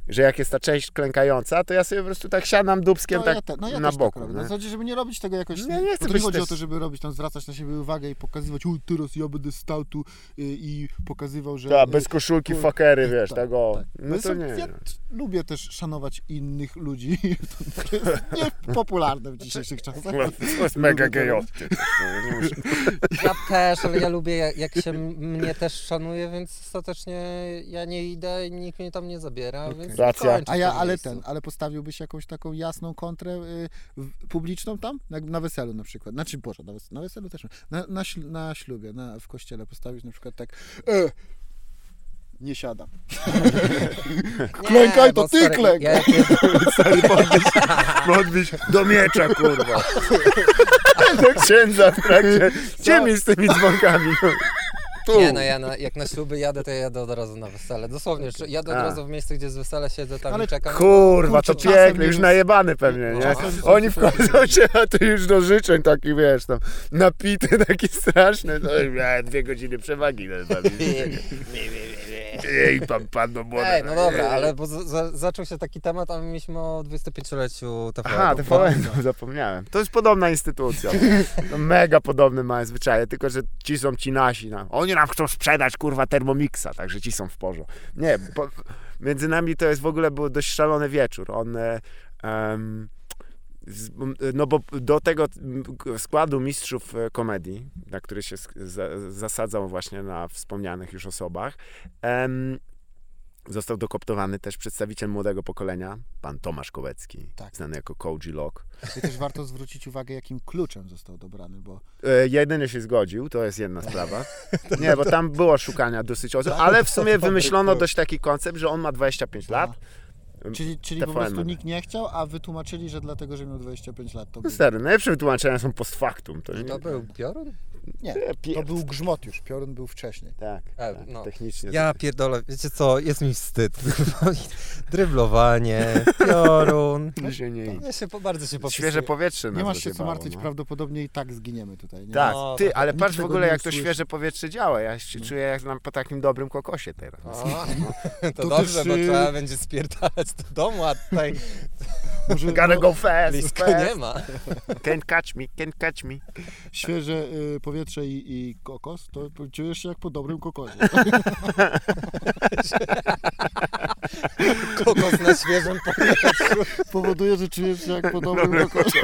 że jak jest ta część klękająca, to ja sobie po prostu tak siadam dubskiem No tak ja, te, no ja na też boku. Tak? Na zasadzie, żeby nie robić tego jakoś. Nie, nie chcę to nie chodzi też- o to, żeby robić tam, zwracać na siebie uwagę i pokazywać, o teraz ja będę stał tu y, i pokazywał, że. Tak, bez koszulki, fakery, wiesz, tak, tego. tak. No to nie. Ja lubię też szanować innych ludzi. to jest niepopularne w dzisiejszych czasach. To jest mega gejowskie. Ja też, ale ja lubię jak, jak się mnie też szanuje, więc ostatecznie ja nie idę i nikt mnie tam nie zabiera, więc Racja. kończę A ja, ale miejscu. ten, ale postawiłbyś jakąś taką jasną kontrę y, publiczną tam? Jak na weselu na przykład. Znaczy, Boże, na, wes na weselu też. Na, na, na ślubie, na, w kościele postawić na przykład tak e, nie siadam. Klękaj, to bo ty stary, klękaj. Ja, Stary, podbić, podbić do miecza, kurwa. Do księdza w trakcie. Gdzie mi z tymi dzwonkami? No. tu. Nie, no ja na, jak na śluby jadę, to ja jadę od razu na wesele. Dosłownie, jadę od razu w miejsce, gdzie jest wesele, siedzę tam Ale i czekam. Kurwa, to piękne, już najebany pewnie, nie? Oni wchodzą cię, a ty już do życzeń taki, wiesz, tam napity, taki straszny, no dwie godziny przewagi. No, Ej, pan, pan, no młoda. Ej, no dobra, ale bo za, za, zaczął się taki temat, a my mieliśmy o 25-leciu TVN. Aha, TVN, no, zapomniałem. To jest podobna instytucja. No, mega podobne mają zwyczaje, tylko że ci są ci nasi. No. Oni nam chcą sprzedać, kurwa, Thermomixa, także ci są w porządku. Nie, bo, między nami to jest w ogóle był dość szalony wieczór. On... Z, no bo do tego składu mistrzów e, komedii, na który się zasadzał właśnie na wspomnianych już osobach, em, został dokoptowany też przedstawiciel młodego pokolenia, pan Tomasz Kołecki, Tak. znany jako Koji Lock. I też warto zwrócić uwagę, jakim kluczem został dobrany, bo E, jedyny się zgodził, to jest jedna sprawa. Nie, bo tam było szukania dosyć osób, ale w sumie wymyślono dość taki koncept, że on ma 25 lat. Czyli, czyli po prostu nikt nie chciał, a wytłumaczyli, że dlatego, że miał 25 lat to był. No Stary, najlepsze wytłumaczenia są post factum. To, nie, To był piorun? Nie, to był grzmot już, piorun był wcześniej. Tak, E, tak no. technicznie. Ja pierdolę, wiecie co, jest mi wstyd. Dryblowanie, piorun. to się nie. Ja się po, bardzo się popisuję. Świeże powietrze Nie masz się co martwić, no. prawdopodobnie i tak zginiemy tutaj. Nie? Tak, No, ty, tak. ale patrz w ogóle jak to świeże powietrze działa. Ja się czuję jak na, po takim dobrym kokosie teraz. O, to, To dobrze, też, bo trzeba będzie spierdalać do domu, a tutaj Może Gotta go fast, blisko fast. nie ma. Can't catch me, can't catch me. świeże y, powietrze i, i kokos, to czujesz się jak po dobrym kokosie. Kokos na świeżym powietrzu. Powoduje, że czujesz się jak po dobrym kokosie.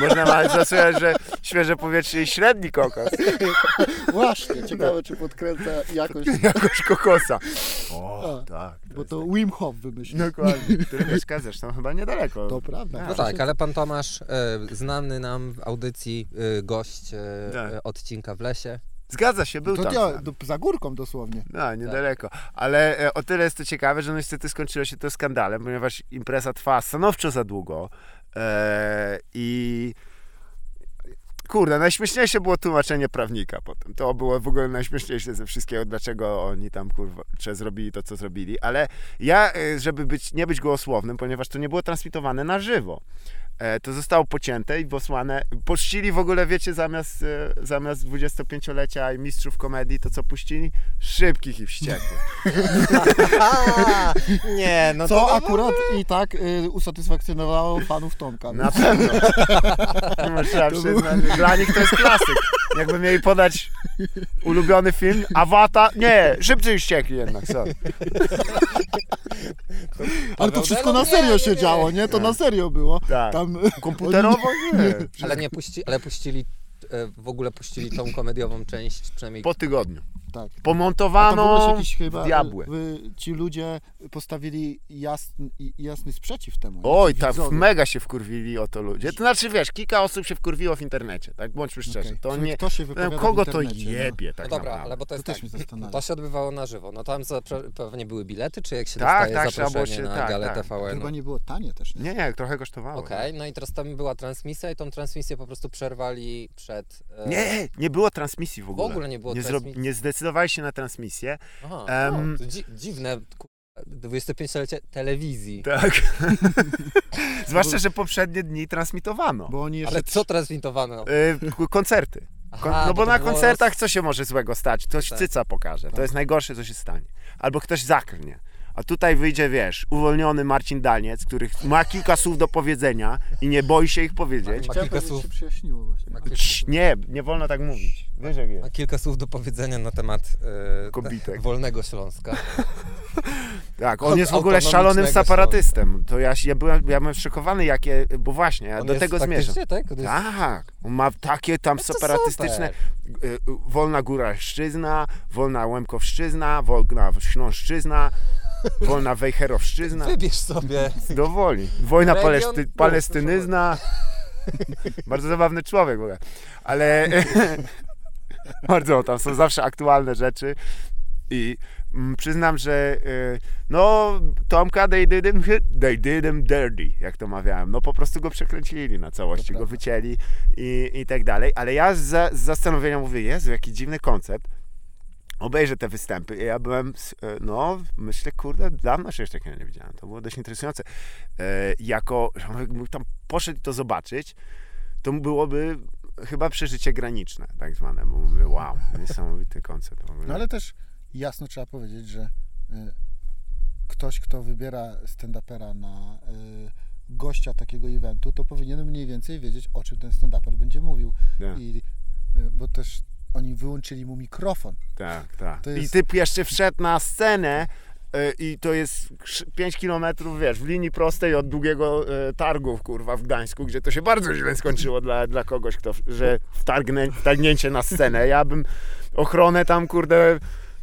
Można nawet zastosować, że świeże powietrze i średni kokos. Właśnie, ciekawe czy podkręca jakość, Jakoś kokosa. O, A, tak. Bo to Wim Hof wymyślił. Dokładnie. Który mieszka zresztą chyba niedaleko. To prawda. No tak, ale pan Tomasz, e, znany nam w audycji e, gość e, Tak. e, odcinka w lesie. Zgadza się, był To tam. ja, do, za górką dosłownie. No, niedaleko. Ale e, o tyle jest to ciekawe, że no niestety skończyło się to skandalem, ponieważ impreza trwała stanowczo za długo. E, I kurde, najśmieszniejsze było tłumaczenie prawnika potem. To było w ogóle najśmieszniejsze ze wszystkiego, dlaczego oni tam kurwa zrobili to, co zrobili. Ale ja, e, żeby być, nie być gołosłownym, ponieważ to nie było transmitowane na żywo. E, To zostało pocięte i posłane. Poczcili w ogóle, wiecie, zamiast, e, zamiast 25-lecia i mistrzów komedii, to co puścili? Szybkich i wściekłych. Nie, no Co to akurat i tak y, usatysfakcjonowało fanów Tomka. Na pewno. No, trzeba przyznać. Dla nich to jest klasyk. Jakby mieli podać ulubiony film, Awata, nie, szybciej wściekli jednak, Ale to wszystko na serio Nie, się nie, działo, nie? To Tak. na serio było. Tak. Tam Komputerowo? Nie. Ale nie puści, ale puścili, e, w ogóle puścili tą komediową część, przynajmniej Po tygodniu. Tak. Ogóle Pomontowano jakiś chyba, y, ci ludzie postawili jasny, jasny sprzeciw temu. Oj, tak, mega się wkurwili o to ludzie. To znaczy, wiesz, kilka osób się wkurwiło w internecie, tak, bądźmy szczerzy. Okej. To Czyli nie, Kto się wypowiada kogo to no? jebie, tak No dobra, naprawdę. ale bo to jest To tak, to się odbywało na żywo. No tam pewnie były bilety, czy jak się Tak, dostaje tak, zaproszenie się- na tak, galę tak. To TVN? chyba nie było tanie też, nie? Nie, nie, trochę kosztowało. Okej, no i teraz tam była transmisja i tą transmisję po prostu przerwali przed... e, Nie, nie było transmisji w W ogóle. ogóle nie było nie, transmisji. nie zdecydowali się na transmisję. Aha, no, to dzi- dziwne, ku- 25-lecie telewizji. Tak. Zwłaszcza, że poprzednie dni transmitowano. Bo oni jeszcze Ale co transmitowano? Y, koncerty. Kon- Aha, no bo na koncertach co się może złego stać? Ktoś Tak. cyca pokaże. To Tak. jest najgorsze, co się stanie. Albo ktoś zakrnie. A tutaj wyjdzie, wiesz, uwolniony Marcin Daniec, który ma kilka słów do powiedzenia i nie boi się ich powiedzieć. Ma kilka słów. się przyjaśniło właśnie. Ma kilka, Cii, Nie, nie wolno tak mówić. Wiesz jak jest. ma kilka słów do powiedzenia na temat e, Kobitek. wolnego Śląska. Tak, on jest w ogóle szalonym separatystem. To ja, ja, byłem, ja byłem szokowany, jakie, bo właśnie, ja On do jest tego zmierzam. Tak, On jest, Tak, on ma takie tam No separatystyczne, y, y, wolna góralszczyzna, wolna łemkowszczyzna, wolna śląszczyzna, wolna wejherowszczyzna. Wybierz sobie. Do woli. Wojna palesty, palestynyzna. Bardzo zabawny człowiek w ogóle. Ale bardzo, tam są zawsze aktualne rzeczy. I mm, przyznam, że y, no Tomka they did him, hit- they did him dirty, jak to mawiałem. No po prostu go przekręcili na całości, go wycięli i, i tak dalej. Ale ja z, z zastanowienia mówię, Jezu, jaki dziwny koncept. Obejrzę te występy. Ja byłem, e, no, myślę, kurde, dawno się jeszcze takiego nie widziałem. To było dość interesujące. E, jako, jakbym tam poszedł to zobaczyć, to byłoby chyba przeżycie graniczne, tak zwane, bo mówię, wow, niesamowity koncert. No ale też jasno trzeba powiedzieć, że y, ktoś, kto wybiera stand-upera na y, gościa takiego eventu, to powinien mniej więcej wiedzieć, o czym ten stand-uper będzie mówił. Tak. I, y, bo też oni wyłączyli mu mikrofon. Tak, tak. To I jest- typ jeszcze wszedł na scenę y, i to jest 5 kilometrów, wiesz, w linii prostej od długiego y, targu, kurwa, w Gdańsku, gdzie to się bardzo źle skończyło dla, dla kogoś, kto, że wtargnę, wtargnięcie na scenę. Ja bym ochronę tam, kurde,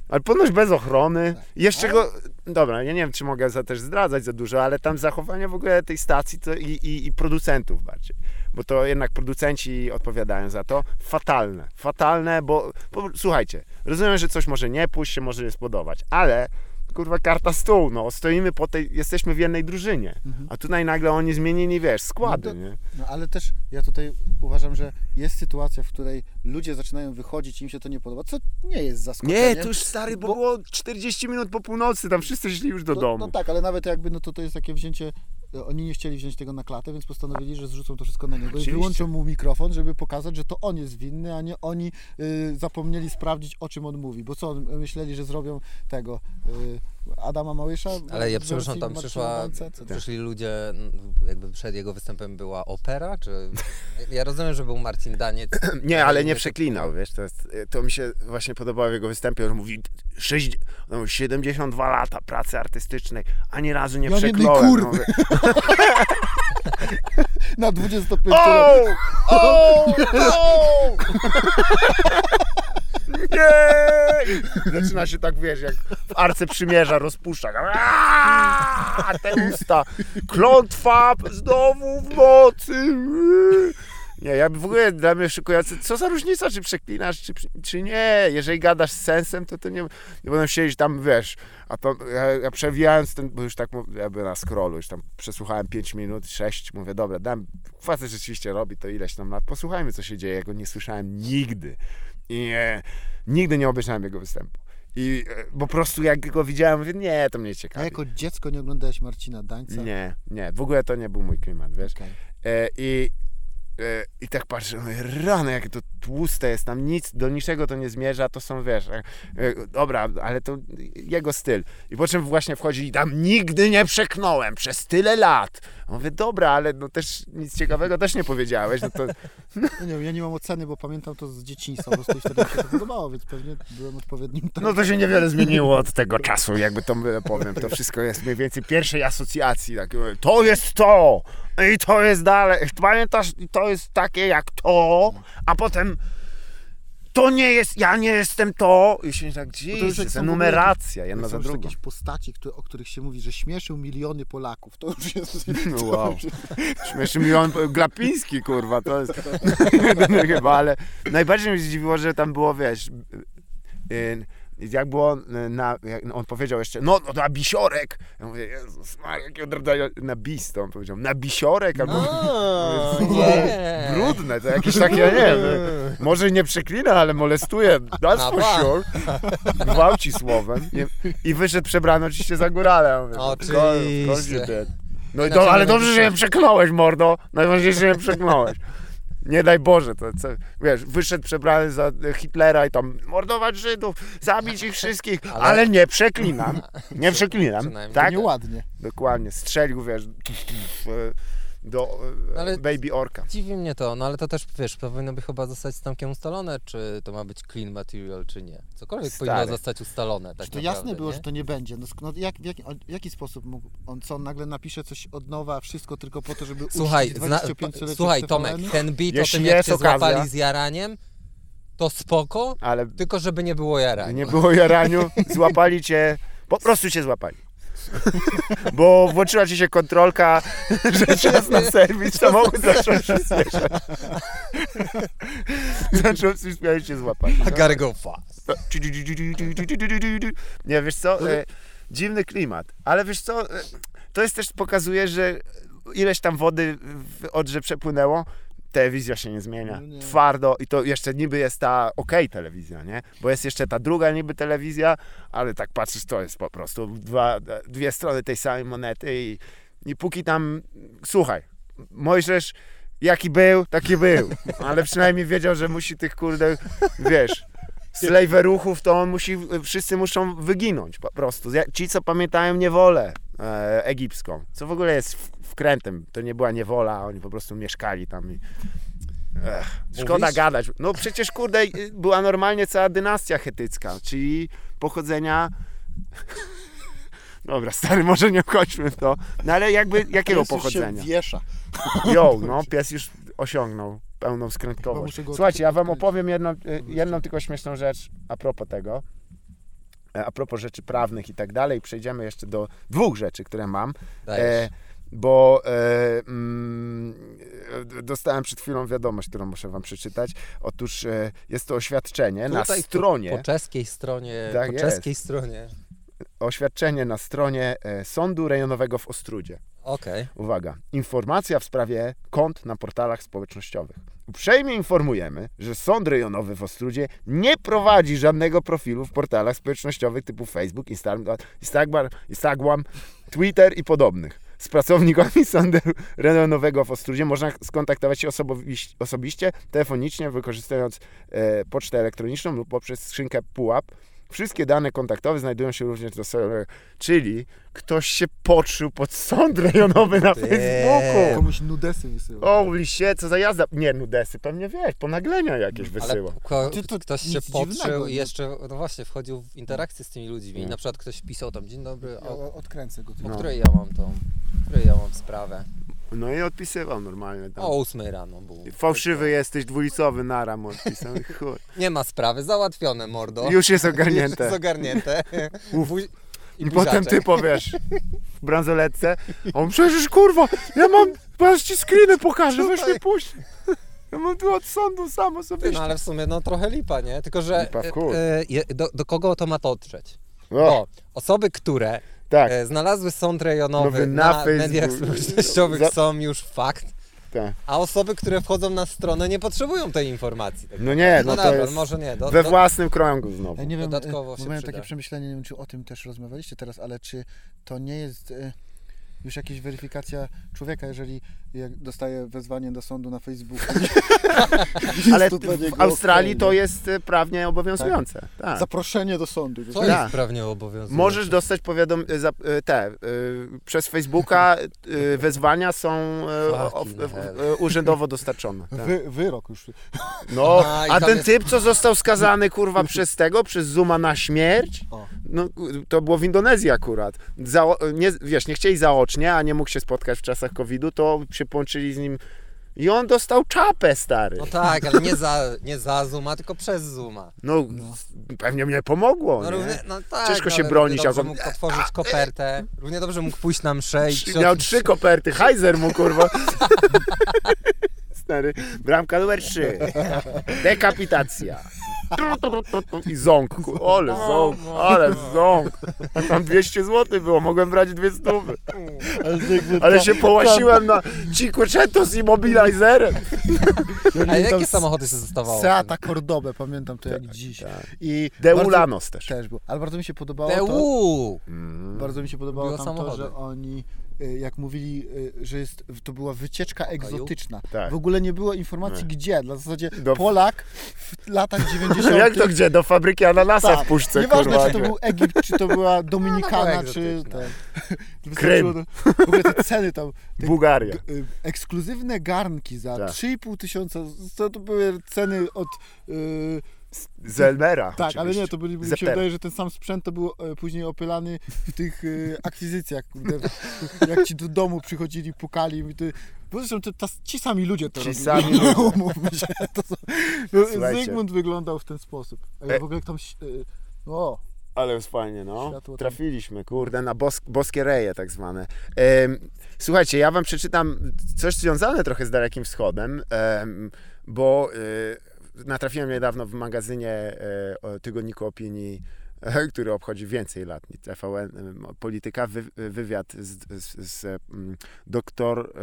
ale ponoć bez ochrony. Jeszcze go, dobra, ja nie wiem, czy mogę za, też zdradzać za dużo, ale tam zachowanie w ogóle tej stacji to i, i, i producentów bardziej. Bo to jednak producenci odpowiadają za to. Fatalne, fatalne, bo, bo słuchajcie, rozumiem, że coś może nie pójść, się może nie spodobać, ale kurwa karta stół, no, stoimy po tej, jesteśmy w jednej drużynie, a tutaj nagle oni zmienili, wiesz, składy, No to- nie? No ale też ja tutaj uważam, że jest sytuacja, w której ludzie zaczynają wychodzić i im się to nie podoba, co nie jest zaskoczeniem. Nie, to już stary, bo Bo- było 40 minut po północy, tam wszyscy szli już do no, domu. No tak, ale nawet jakby, no to to jest takie wzięcie, oni nie chcieli wziąć tego na klatę, więc postanowili, że zrzucą to wszystko na niego Oczywiście. i wyłączą mu mikrofon, żeby pokazać, że to on jest winny, a nie oni y, zapomnieli sprawdzić, o czym on mówi. Bo co, on- myśleli, że zrobią tego y, Adama Małysza? Ale ja przepraszam, tam przyszła, przyszli ludzie, n- jakby przed jego występem była opera, czy... Ja rozumiem, że był Marcin Daniec. Nie, ale nie przeklinał, wiesz, to, jest, to mi się właśnie podobało w jego występie, on mówi 6, no, 72 lata pracy artystycznej, ani razu nie Ja nie przekląłem. kurwy. No, mówię, Na 25 o! O! O! Nie! Zaczyna się tak, wiesz, jak w Arce Przymierza rozpuszcza. Aaaa! Te usta. Klątwa znowu w nocy. Nie, ja w ogóle dla mnie szykujące, co za różnica, czy przeklinasz, czy, czy nie. Jeżeli gadasz z sensem, to to nie, nie będą siedzieć tam, wiesz, a to ja, ja przewijając ten, bo już tak jakby na scrollu, już tam przesłuchałem 5 minut, 6, mówię, dobra, dam, facet rzeczywiście robi to ileś tam lat, posłuchajmy, co się dzieje, ja go nie słyszałem nigdy i e, nigdy nie obejrzałem jego występu. I e, po prostu jak go widziałem, mówię, nie, to mnie A ciekawi. jako dziecko nie oglądałeś Marcina Dańca? Nie, nie, w ogóle to nie był mój klimat, wiesz. Okej. E, I, I tak patrzę, mówię, rany, jakie to tłuste jest, tam nic, do niczego to nie zmierza, to są, wiesz, e, e, dobra, ale to jego styl. I po czym właśnie wchodzi i tam nigdy nie przeknąłem przez tyle lat. Mówię, dobra, ale no też nic ciekawego też nie powiedziałeś, no to No nie wiem, ja nie mam oceny, bo pamiętam to z dzieciństwa, po prostu wtedy mi się to podobało, więc pewnie byłem odpowiednim No to się niewiele zmieniło od tego czasu, jakby to powiem. To wszystko jest mniej więcej pierwszej asocjacji. Tak, to jest to i to jest dalej. Pamiętasz, to jest takie jak to, a potem to nie jest, ja nie jestem to. I się tak, Bo to już jak numeracja, Jak jedna za drugą. jakieś postaci, które, o których się mówi, że śmieszył miliony Polaków, to już jest... No wow. już jest Śmieszy mi on Glapiński, kurwa, to jest chyba, ale najbardziej mnie zdziwiło, że tam było, wiesz, y, jak było na, jak on powiedział jeszcze, no, no na bisiorek. Ja mówię, Jezus jakie odradzają, na bis, to on powiedział, na bisiorek, albo O, Mówię, nie. brudne, to jakieś takie, nie wiem, może nie przeklina, ale molestuje, that's for sure. Gwałci słowem. Nie? I wyszedł przebrany oczywiście za górale. Ja mówię, Oczywiście. No i do, ale dobrze, że napiszę. nie przekląłeś, mordo. Najważniejsze, że nie przekląłeś. Nie daj Boże, to co, wiesz, wyszedł przebrany za Hitlera i tam mordować Żydów, zabić ich wszystkich, ale, Ale- nie przeklinam. Nie przeklinam. Tak? nieładnie. Dokładnie. Strzelił, wiesz, do e, Ale- Baby Orka. Dziwi mnie to, no ale to też, wiesz, powinno by chyba zostać z Tomkiem ustalone, czy to ma być clean material, czy nie. Cokolwiek Stary. powinno zostać ustalone, tak Czy to naprawdę, jasne było, nie? że to nie będzie? No, no jak, w, jaki, w jaki sposób mógł on, co on nagle napisze coś od nowa, wszystko tylko po to, żeby Słuchaj, zna, 25-lecie słuchaj? Tomek, ten beat o Jeśli tym, jak okazja- złapali z jaraniem, to spoko, Ale tylko żeby nie było jarania. nie było jaraniu, złapali cię, po prostu cię złapali. Bo włączyła ci się kontrolka, że czas na serwis, samochód zaczął się spieszać. Zaczął się spieszać cię złapali. I gotta go fast. Nie, wiesz co, e, dziwny klimat, ale wiesz co, e, to jest też pokazuje, że ileś tam wody w Odrze przepłynęło, telewizja się nie zmienia. No nie. Twardo i to jeszcze niby jest ta okej telewizja, nie? Bo jest jeszcze ta druga niby telewizja, ale tak patrzysz, to jest po prostu dwa, dwie strony tej samej monety i, i póki tam, słuchaj, Mojżesz jaki był, taki był, ale przynajmniej wiedział, że musi tych kurde, wiesz, slejweruchów to on musi, wszyscy muszą wyginąć po prostu. Ci, co pamiętają niewolę e, egipską, co w ogóle jest wkrętem, to nie była niewola, oni po prostu mieszkali tam i... Ech, szkoda Mówisz? gadać. No przecież kurde, była normalnie cała dynastia chetycka, czyli pochodzenia... Dobra, stary, może nie wchodźmy w to. No ale jakby, jakiego Pies już pochodzenia? wiesza. Jo, no, pies już osiągnął pełną skrętkowość. Słuchajcie, ja wam opowiem jedną, y, jedną tylko śmieszną rzecz a propos tego. E, A propos rzeczy prawnych i tak dalej. Przejdziemy jeszcze do dwóch rzeczy, które mam. Dajesz. Bo e, mm, e, dostałem przed chwilą wiadomość, którą muszę wam przeczytać. Otóż e, jest to oświadczenie na Tutaj, tu, stronie, Po czeskiej stronie, Tak po jest. czeskiej stronie. oświadczenie na stronie e, Sądu Rejonowego w Ostrudzie. Okej. Uwaga, informacja w sprawie kont na portalach społecznościowych. Uprzejmie informujemy, że Sąd Rejonowy w Ostrudzie nie prowadzi żadnego profilu w portalach społecznościowych typu Facebook, Instagram, Instagram, Instagram Twitter i podobnych. Z pracownikami Sądu Rejonowego w Ostrudzie można skontaktować się osobiście, telefonicznie, wykorzystując e, pocztę elektroniczną lub poprzez skrzynkę PUAP. Wszystkie dane kontaktowe znajdują się również do serwera, czyli ktoś się podszył pod sąd rejonowy na Ty. Facebooku. Komuś nudesy wysyła. Holy shit, co za jazda. Nie, nudesy, pewnie wiesz, ponaglenia jakieś Ale wysyła. ko- Ty to ktoś się podszył i nie? jeszcze, no właśnie, wchodził w interakcję z tymi ludźmi. Mm. na przykład ktoś pisał tam, dzień dobry, Ja o, odkręcę go. o No. której ja mam tą, o której ja mam sprawę. No i odpisywał normalnie tam. O 8 rano był. Fałszywy jesteś, dwulicowy, nara mu odpisał. i chuj. Nie ma sprawy, załatwione mordo. Już jest Już ogarnięte. jest ogarnięte. Uf. Buzi- I potem ty powiesz w bransoletce, on przecież kurwa, ja mam, teraz ci screeny pokażę, weź Tutaj. mnie puść. Ja mam tu od sądu sam osobiście. no ale w sumie no trochę lipa, nie? Tylko, że Lipa w je- do, do kogo to ma dotrzeć? O, Bo osoby, które tak, e, znalazły sąd rejonowy Nowy na, na mediach społecznościowych Za- są już fakt, tak. a osoby, które wchodzą na stronę nie potrzebują tej informacji. Tak No nie, no no to dobra, jest może nie. Do, we do, własnym kręgu znowu. Ja nie wiem, Dodatkowo e, się miałem przyda. takie przemyślenie, nie wiem, czy o tym też rozmawialiście teraz, ale czy to nie jest e, już jakaś weryfikacja człowieka, jeżeli dostaje wezwanie do sądu na Facebooku. Ale to w Australii to jest e, prawnie obowiązujące. Tak. Zaproszenie do sądu. Co Tak. jest prawnie obowiązujące? Możesz dostać powiadom za, e, te przez Facebooka wezwania są urzędowo dostarczone. Tak. Wy, wyrok już. No, A, ten typ, co został skazany kurwa przez tego, przez Zuma na śmierć, no to było w Indonezji akurat. Zao, nie, wiesz, nie chcieli zaocznie, a nie mógł się spotkać w czasach COVID-u, to się połączyli z nim i on dostał czapę, stary. No tak, ale nie za, nie za Zuma, tylko przez Zuma. No, pewnie mnie pomogło, No, nie? równie, no tak, Ciężko no, się bronić, Równie dobrze on- mógł otworzyć kopertę, równie dobrze mógł pójść na mszę i Trzy- Miał trzy koperty, Heiser mu kurwa. Stary, bramka numer trzy. Dekapitacja. I ząk, ku- ale ząk, ale ząk. A tam 200 zł było, mogłem brać dwie stówy. Ale się połasiłem na Cinquecento z immobilizerem. A jakie samochody się zostawało? Seata Cordobę, pamiętam to jak dziś. I De bardzo- Ulanos też. Też był. Ale bardzo mi się podobało to! Mm. bardzo mi się podobało Było tam to, samochody. że oni jak mówili, y, że jest, to była wycieczka egzotyczna. Tak. W ogóle nie było informacji Nie. gdzie. W zasadzie Do- Polak w latach 90. Jak to gdzie? Do fabryki ananasa Tak. w puszce, Nieważne, kurwa. czy to był Egipt, czy to była Dominikana, No, to czy ten. Krym. W ogóle te ceny tam. Te Bułgaria. g- y, ekskluzywne garnki za Tak. 3,5 tysiąca. To, to były ceny od. y, Z Elmera. tak, ale nie, to byli, mi się wydaje, że ten sam sprzęt to był e, później opylany w tych e, akwizycjach. Kurde, jak ci do domu przychodzili, pukali. I to, bo zresztą to, to, ci sami ludzie to Ci robili. sami ludzie. Umówmy się. To są, no. Zygmunt wyglądał w ten sposób. A ja E- w ogóle tam... e, O, Ale fajnie, no. Światło. Trafiliśmy, kurde, na bos boskie reje tak zwane. Em, słuchajcie, ja wam przeczytam coś związane trochę z Dalekim Wschodem, em, bo e, natrafiłem niedawno w magazynie e, Tygodniku Opinii, e, który obchodzi więcej lat niż TVN, polityka, wy, wywiad z, z, z mm, doktor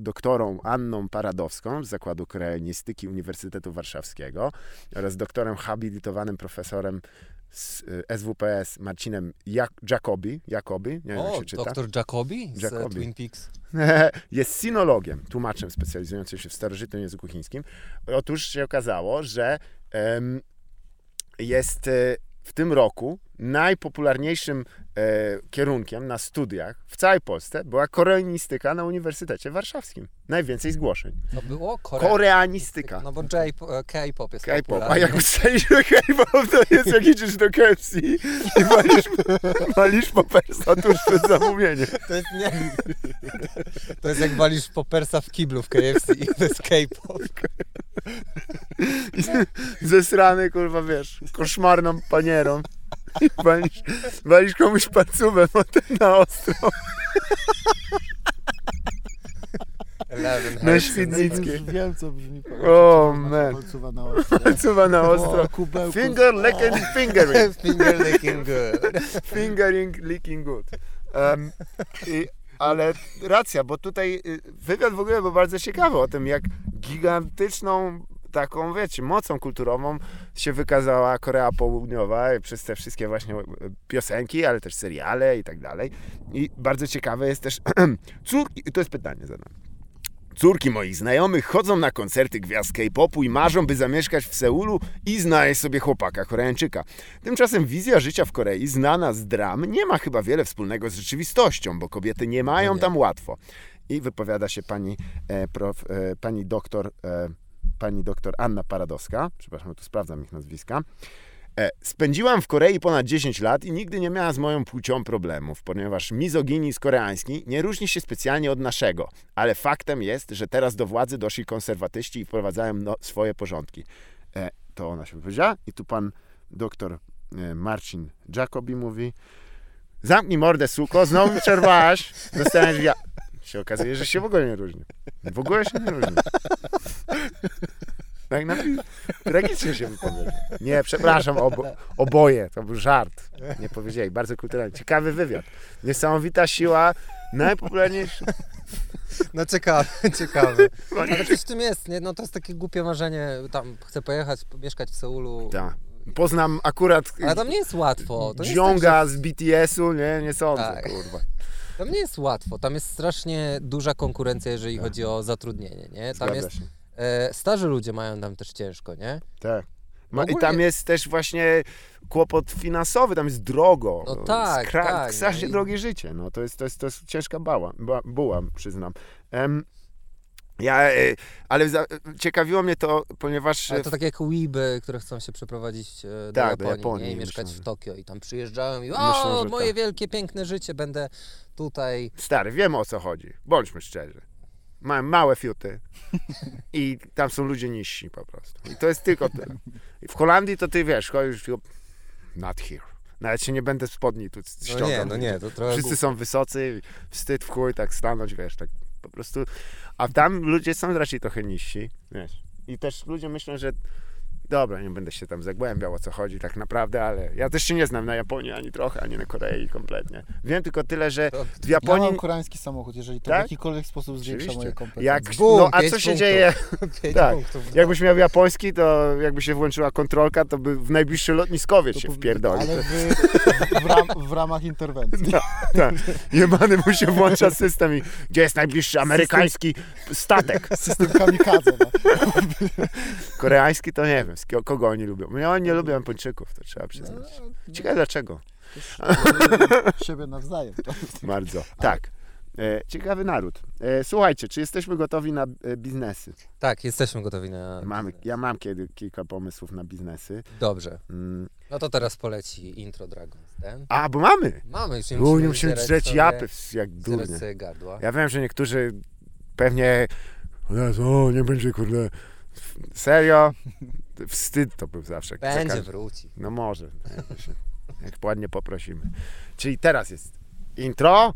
doktorą Anną Paradowską z Zakładu Koreanistyki Uniwersytetu Warszawskiego oraz doktorem habilitowanym profesorem z y, SWPS Marcinem Jak Jacobi, Jacobi, nie wiem jak O, się czyta. doktor Jacobi z Jacobi. Twin Peaks. jest sinologiem, tłumaczem specjalizującym się w starożytnym języku chińskim. Otóż się okazało, że em, jest e, w tym roku najpopularniejszym e, kierunkiem na studiach w całej Polsce była koreanistyka na Uniwersytecie Warszawskim. Najwięcej zgłoszeń. To było Korea. Koreanistyka. No bo e, K-pop jest K-pop. A jak ustaliliśmy K-pop, to jest jak idziesz do KFC i walisz, walisz popersa tuż przed zamówieniem. To jest nie. To jest jak walisz popersa w kiblu w KFC. To jest K-pop. I zesrany, kurwa, wiesz, koszmarną panierą. I walisz, walisz komuś palcówę potem na ostro. Eleven Na. Już wiem, co brzmi. O, Masz man. palcowa na ostro. Palcówa na ostro. O. Finger licking, fingering. Finger licking good. Fingering, licking good. Em, i, ale racja, bo tutaj y, wywiad w ogóle był bardzo ciekawy o tym, jak gigantyczną taką, wiecie, mocą kulturową się wykazała Korea Południowa przez te wszystkie właśnie piosenki, ale też seriale i tak dalej. I bardzo ciekawe jest też córki, to jest pytanie zadam. Córki moich znajomych chodzą na koncerty gwiazd K-popu i marzą, by zamieszkać w Seulu i znaleźć sobie chłopaka Koreańczyka. Tymczasem wizja życia w Korei, znana z dram, nie ma chyba wiele wspólnego z rzeczywistością, bo kobiety nie mają tam łatwo. I wypowiada się pani, e, prof, e, pani doktor e, pani doktor Anna Paradowska, przepraszam, tu sprawdzam ich nazwiska. E, Spędziłam w Korei ponad 10 lat i nigdy nie miała z moją płcią problemów, ponieważ mizoginizm koreański nie różni się specjalnie od naszego, ale faktem jest, że teraz do władzy doszli konserwatyści i wprowadzają no, swoje porządki. E, to ona się wypowiedziała i tu pan doktor e, Marcin Jacobi mówi zamknij mordę, suko, znowu przerwałaś, dostaniesz ja... Się okazuje, że się w ogóle nie różni. W ogóle się nie różni. Tak na tragicznie się wypowiedział. Nie, przepraszam, obo, oboje, to był żart. Nie powiedzieli, bardzo kulturalny. Ciekawy wywiad. Niesamowita siła, najpopularniejsza. No ciekawe, ciekawe. Ale coś w tym jest, nie? No to jest takie głupie marzenie, tam chcę pojechać, mieszkać w Seulu. Tak. Poznam akurat Ale tam nie jest łatwo. To nie jest Dżionga z BTS-u, nie, nie sądzę, Tak. kurwa. Tak, tam nie jest łatwo. Tam jest strasznie duża konkurencja, jeżeli chodzi o zatrudnienie, nie? Tam Zgadza jest, się. e, starzy ludzie mają tam też ciężko, nie? Tak. Ma, I ogóle- tam jest też właśnie kłopot finansowy, tam jest drogo. No tak, Skra- tak, Strasznie no i- drogie życie. No, to, jest, to, jest, to jest ciężka bała, ba, buła, przyznam. Ja, e, ale za, ciekawiło mnie to, ponieważ... Ale to tak jak Weeby, które chcą się przeprowadzić e, do, Tak, do Japonii, Japonii, nie? i myślę, mieszkać że- w Tokio i tam przyjeżdżają i Myślę, o, że moje tak. wielkie, piękne życie, będę tutaj. Stary, wiemy o co chodzi. Bądźmy szczerzy. Mają małe fiuty i tam są ludzie niżsi po prostu. I to jest tylko tyle. I w Holandii to ty wiesz, chodzisz not here. Nawet się nie będę spodni tu No ściągał. nie, no nie, to trochę Wszyscy są wysocy, wstyd w chuj, tak stanąć, wiesz, tak po prostu. A tam ludzie są raczej trochę niżsi, wiesz. I też ludzie myślą, że dobra, nie będę się tam zagłębiał o co chodzi tak naprawdę, ale ja też się nie znam na Japonii ani trochę, ani na Korei kompletnie. Wiem tylko tyle, że w Ja Japonii... mam koreański samochód, jeżeli to Tak? w jakikolwiek sposób zwiększa Oczywiście. moje kompetencje. Jak, Bum, no a co się punktów. dzieje? Tak. punktów. Jakbyś miał japoński, to jakby się włączyła kontrolka, to by w najbliższy lotniskowiec To się wpierdolił. Ale w, w, ram, w ramach interwencji. Tak. Jebany mu się włącza system i gdzie jest najbliższy amerykański statek? System kamikadze. No. Koreański to nie wiem, z ko- kogo oni lubią. No, oni nie lubią Japończyków, to trzeba przyznać. Ciekawe dlaczego. Siebie nawzajem. Bardzo. Tak. E, ciekawy naród. E, słuchajcie, czy jesteśmy gotowi na e, biznesy? Tak, jesteśmy gotowi na. Mamy, ja mam kiedy kilka pomysłów na biznesy. Dobrze. Mm. No to teraz poleci intro Dragon's Den. A, bo mamy! Mamy już nie U, nie musimy zdzierać drzeć japy jak durnie. gardła. Ja wiem, że niektórzy pewnie o Jezu, o, nie będzie kurde. Serio? Wstyd to był zawsze. Będzie, Czekam- wróci. No może. Jak ładnie poprosimy. Czyli teraz jest intro.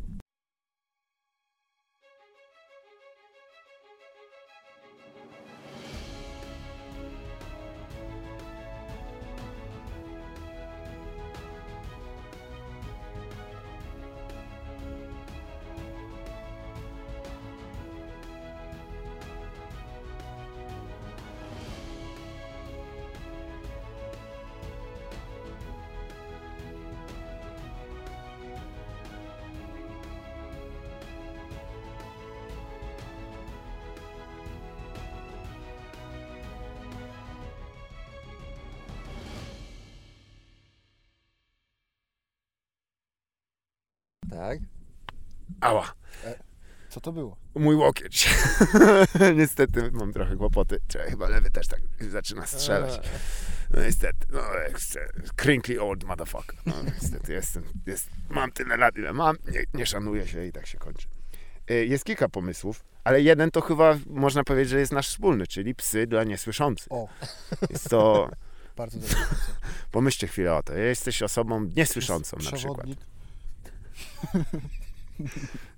Tak? Ała, Co to było? mój łokieć. Niestety mam trochę kłopoty. Czekaj, chyba lewy też tak zaczyna strzelać. No niestety, no crinkly old motherfucker. No niestety, jestem, jest, mam tyle lat, ile mam, nie, nie szanuję się i tak się kończy. Y, Jest kilka pomysłów, ale jeden to chyba można powiedzieć, że jest nasz wspólny, czyli psy dla niesłyszących. O, Jest to, bardzo dobrze. pomyślcie chwilę o to, jesteś osobą niesłyszącą na przykład.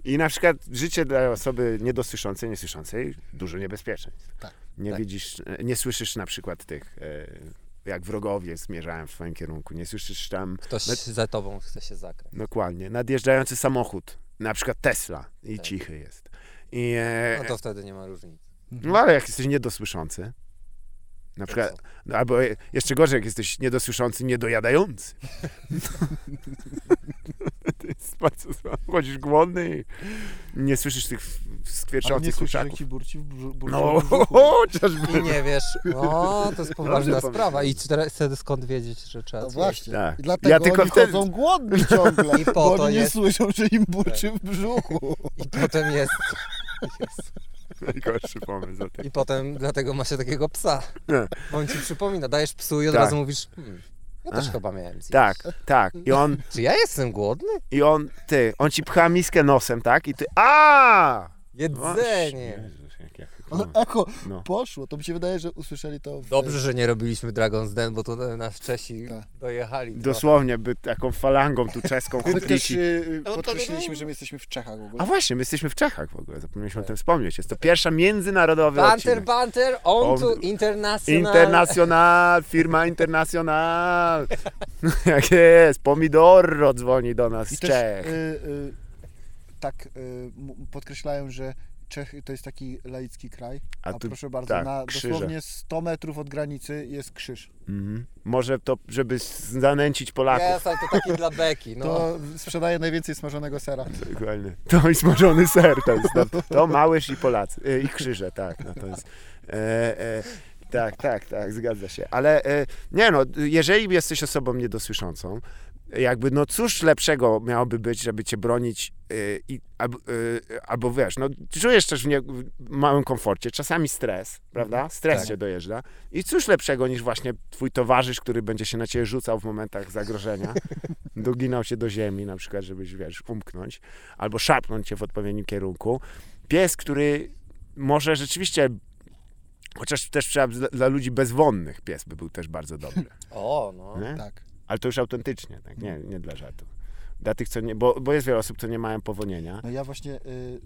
I na przykład życie dla osoby niedosłyszącej, niesłyszącej, dużo niebezpieczeństw. Tak. Nie Tak. widzisz, nie słyszysz na przykład tych, e, jak wrogowie zmierzają w twoim kierunku, nie słyszysz tam Ktoś No- za tobą chce się zagrać. dokładnie nadjeżdżający samochód, na przykład Tesla i Tak. cichy jest. I, e, No to wtedy nie ma różnicy. no ale jak jesteś niedosłyszący, na To przykład, no, albo jeszcze gorzej, jak jesteś niedosłyszący, niedojadający. jest bardzo. Chodzisz głodny i nie słyszysz tych Ale nie skwierczących słyszysz, jak kurczaków. ci burci w brzu- burczy No, w chociażby. I nie wiesz, o, to jest poważna Dobrze sprawa. I teraz wtedy skąd wiedzieć, że trzeba No właśnie. Tak. I dlatego Ja tylko oni wtedy- chodzą głodni ciągle, I po bo to oni nie jest- słyszą, że im burczy w brzuchu. I potem jest... jest. Najgorszy pomysł. o tej- I potem dlatego ma się takiego psa. Nie. Bo on ci przypomina, dajesz psu i od Tak. razu mówisz, hmm, ja też Ach, chyba miałem zjeść. Tak, tak. I on, Czy ja jestem głodny? i on, ty, on ci pcha miskę nosem, tak? I ty, a! Jedzenie. Jezus, jak ja Ale chyba- echo No. poszło. To mi się wydaje, że usłyszeli to w... Dobrze, że nie robiliśmy Dragon's Den, bo to nas Czesi Tak. dojechali. Dosłownie, by taką falangą tu czeską My też y, No to- podkreśliliśmy, że my jesteśmy w Czechach w ogóle. A właśnie, my jesteśmy w Czechach w ogóle, zapomnieliśmy o tym wspomnieć. Jest to pierwsza międzynarodowy Banter, odcinek. banter, on to On- international. Internacjonal, firma internacjonal. Jak jest, Pomidoro dzwoni do nas I z też Czech. y, y, tak y, podkreślają, że Czechy to jest taki laicki kraj. A A, tu- proszę bardzo, tak, na krzyże. dosłownie 100 metrów od granicy jest krzyż. Mhm. Może to, żeby zanęcić Polaków. Jest, ale to taki dla beki, no. To sprzedaje najwięcej smażonego sera. Dokładnie. To i smażony ser to jest. To, to Małysz i Polacy. E, I krzyże, tak. No to jest. E, e, tak, tak, tak, zgadza się. Ale e, nie no, jeżeli jesteś osobą niedosłyszącą, jakby no cóż lepszego miałoby być, żeby cię bronić e, i, albo, e, albo wiesz, no czujesz też w, nie, w małym komforcie, czasami stres, prawda? Stres Tak. cię dojeżdża. I cóż lepszego niż właśnie twój towarzysz, który będzie się na ciebie rzucał w momentach zagrożenia, doginał się do ziemi na przykład, żebyś, wiesz, umknąć, albo szarpnąć cię w odpowiednim kierunku. Pies, który może rzeczywiście, chociaż też trzeba dla, dla ludzi bezwonnych pies by był też bardzo dobry, O, no. nie? Tak. Ale to już autentycznie, tak? nie, nie dla żartu. Dla tych, co nie, bo, bo jest wiele osób, co nie mają powonienia. No ja właśnie, y, y,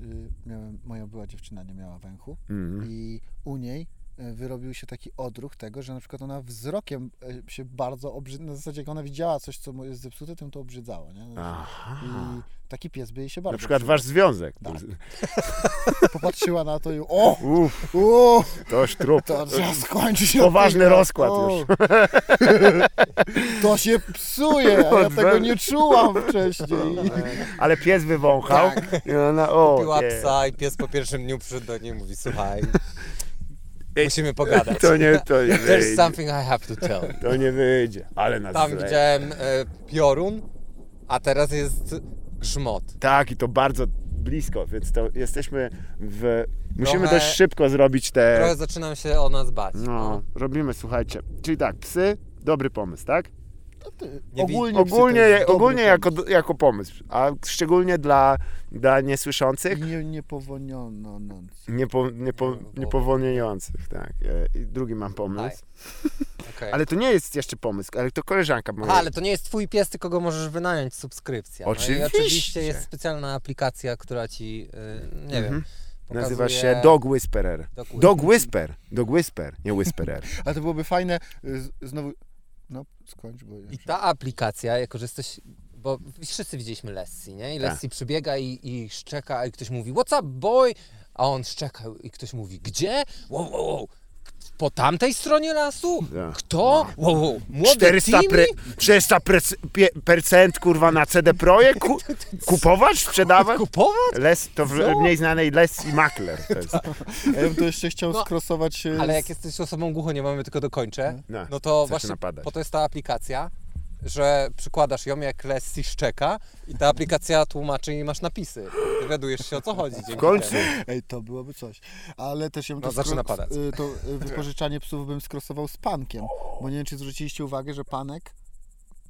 miałem, moja była dziewczyna nie miała węchu Mhm. i u niej y, wyrobił się taki odruch tego, że na przykład ona wzrokiem y, się bardzo obrzydza, na zasadzie jak ona widziała coś, co jest zepsute, ją to obrzydało, nie? Aha. I taki pies by jej się bardzo Na przykład przydał. wasz związek. Tak. Popatrzyła na to i o, Uff, o, to już trup. to trzeba skończyć. Poważny rozkład O, już. To się psuje, a ja tego nie czułam wcześniej. Ale pies wywąchał. I ona, o, Piła nie. psa i pies po pierwszym dniu przyszedł do niej i mówi, słuchaj, musimy pogadać. To nie, to nie There's wyjdzie. something I have to tell. To nie wyjdzie. Ale nas Tam zle- widziałem e, piorun, a teraz jest grzmot. Tak, i to bardzo blisko, więc to jesteśmy w... Musimy Trochę- dość szybko zrobić te... Trochę zaczynam się o nas bać. No, robimy, słuchajcie. Czyli tak, psy, dobry pomysł, tak? Wi- Ogólnie, Ogólnie, ogólnie jako, pomysł. jako pomysł, a szczególnie dla, dla niesłyszących, Nie, nie powoniono. No. niepo, niepo, niepowolniających, tak. E, I drugi mam pomysł. Okej. Ale to nie jest jeszcze pomysł, ale to koleżanka. Aha, ale to nie jest twój pies, tylko go możesz wynająć subskrypcja. No Oczywiście. i oczywiście jest specjalna aplikacja, która ci, y, nie wiem, Mhm. pokazuje... Nazywa się Dog Whisperer. Dog Dog Whisper. Dog Whisper, nie Whisperer. Ale to byłoby fajne. y, Znowu. No, skończ, bo. I ta aplikacja, jako że jesteś. Bo wszyscy widzieliśmy Lessie, nie? I Tak. Lessie przybiega i, i szczeka, i ktoś mówi, What's up, boy? A on szczeka i ktoś mówi, Gdzie? Wow, wow, wow. Po tamtej stronie lasu? Kto? Wow, wow. Młode 400, Timmy? pre, 400 prec, pie, percent kurwa na CD Projekt? Ku, kupować? Sprzedawać? Kupować? Les, to w Co? mniej znanej Les i Makler. To jest. Ja bym to jeszcze chciał No, skrosować się. Ale z- jak jesteś osobą głucho, nie mamy tylko dokończę, No, no to właśnie padać. po to jest ta aplikacja. Że przykładasz ją jak Leslie szczeka i ta aplikacja tłumaczy i masz napisy. Dowiadujesz się o co chodzi. W końcu. temu. Ej, to byłoby coś. Ale też ja bym No, to, zaczyna skro- padać. y, to y, wypożyczanie psów bym skrosował z pankiem. Bo nie wiem, czy zwróciliście uwagę, że panek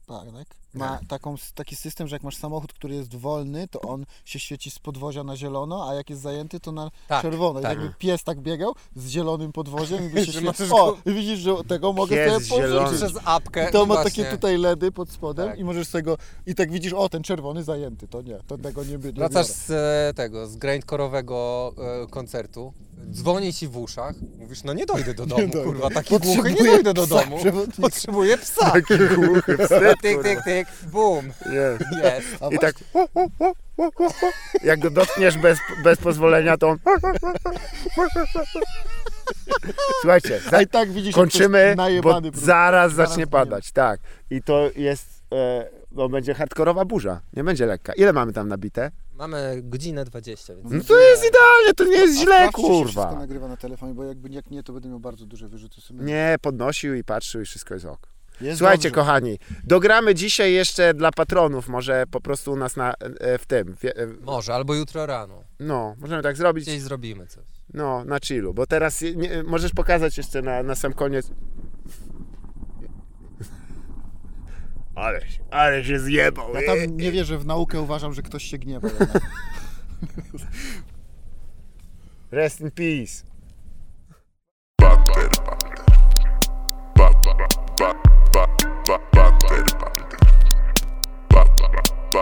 Panek ma taką, taki system, że jak masz samochód, który jest wolny, to on się świeci z podwozia na zielono, a jak jest zajęty, to na Tak, czerwono. I tak. jakby pies tak biegał z zielonym podwoziem i by się Że świeci. możesz O, i widzisz, że tego mogę Pies sobie pożyczyć. Przez apkę. To no ma właśnie. takie tutaj LEDy pod spodem Tak. i możesz sobie go... I tak widzisz, o, ten czerwony zajęty. To nie, to tego nie będzie. Wracasz z e, tego, z grindcore'owego e, koncertu, dzwoni ci w uszach, mówisz, no nie dojdę do domu, dojdę. kurwa, taki głuchy, nie dojdę do psa domu. Potrzebuję psa. Taki głuchy wstyd, Tyk, kurwa. tyk, tyk, bum, Jest. jest. I tak jak go dotkniesz bez, bez pozwolenia, to on Słuchajcie, za, A i tak widzisz, kończymy, bo zaraz Zaraz zacznie nie padać, tak. I to jest, e, no będzie hardkorowa burza, nie będzie lekka. Ile mamy tam nabite? Mamy godzinę 20, więc... No to jest idealnie, to nie jest A źle, sprawdźcie, czy wszystko kurwa. nagrywa na telefonie, bo jakby jak nie, to będę miał bardzo duże wyrzuty sumienia. Nie, podnosił i patrzył i wszystko jest ok. Jest Słuchajcie, dobrze. kochani, dogramy dzisiaj jeszcze dla patronów, może po prostu u nas na, e, w tym, e, Może, albo jutro rano. no, możemy tak zrobić, Gdzieś zrobimy coś. no, na chillu, bo teraz nie, możesz pokazać jeszcze na, na sam koniec. Ale, ale się zjebał. Ja tam nie wierzę w naukę, uważam, że ktoś się gniewa. Rest in peace. Butter, butter. Ba- ba- Do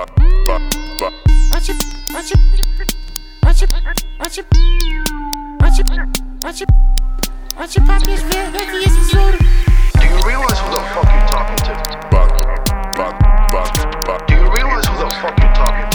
you realize who the fuck you're talking to? Do you realize who the fuck you're talking?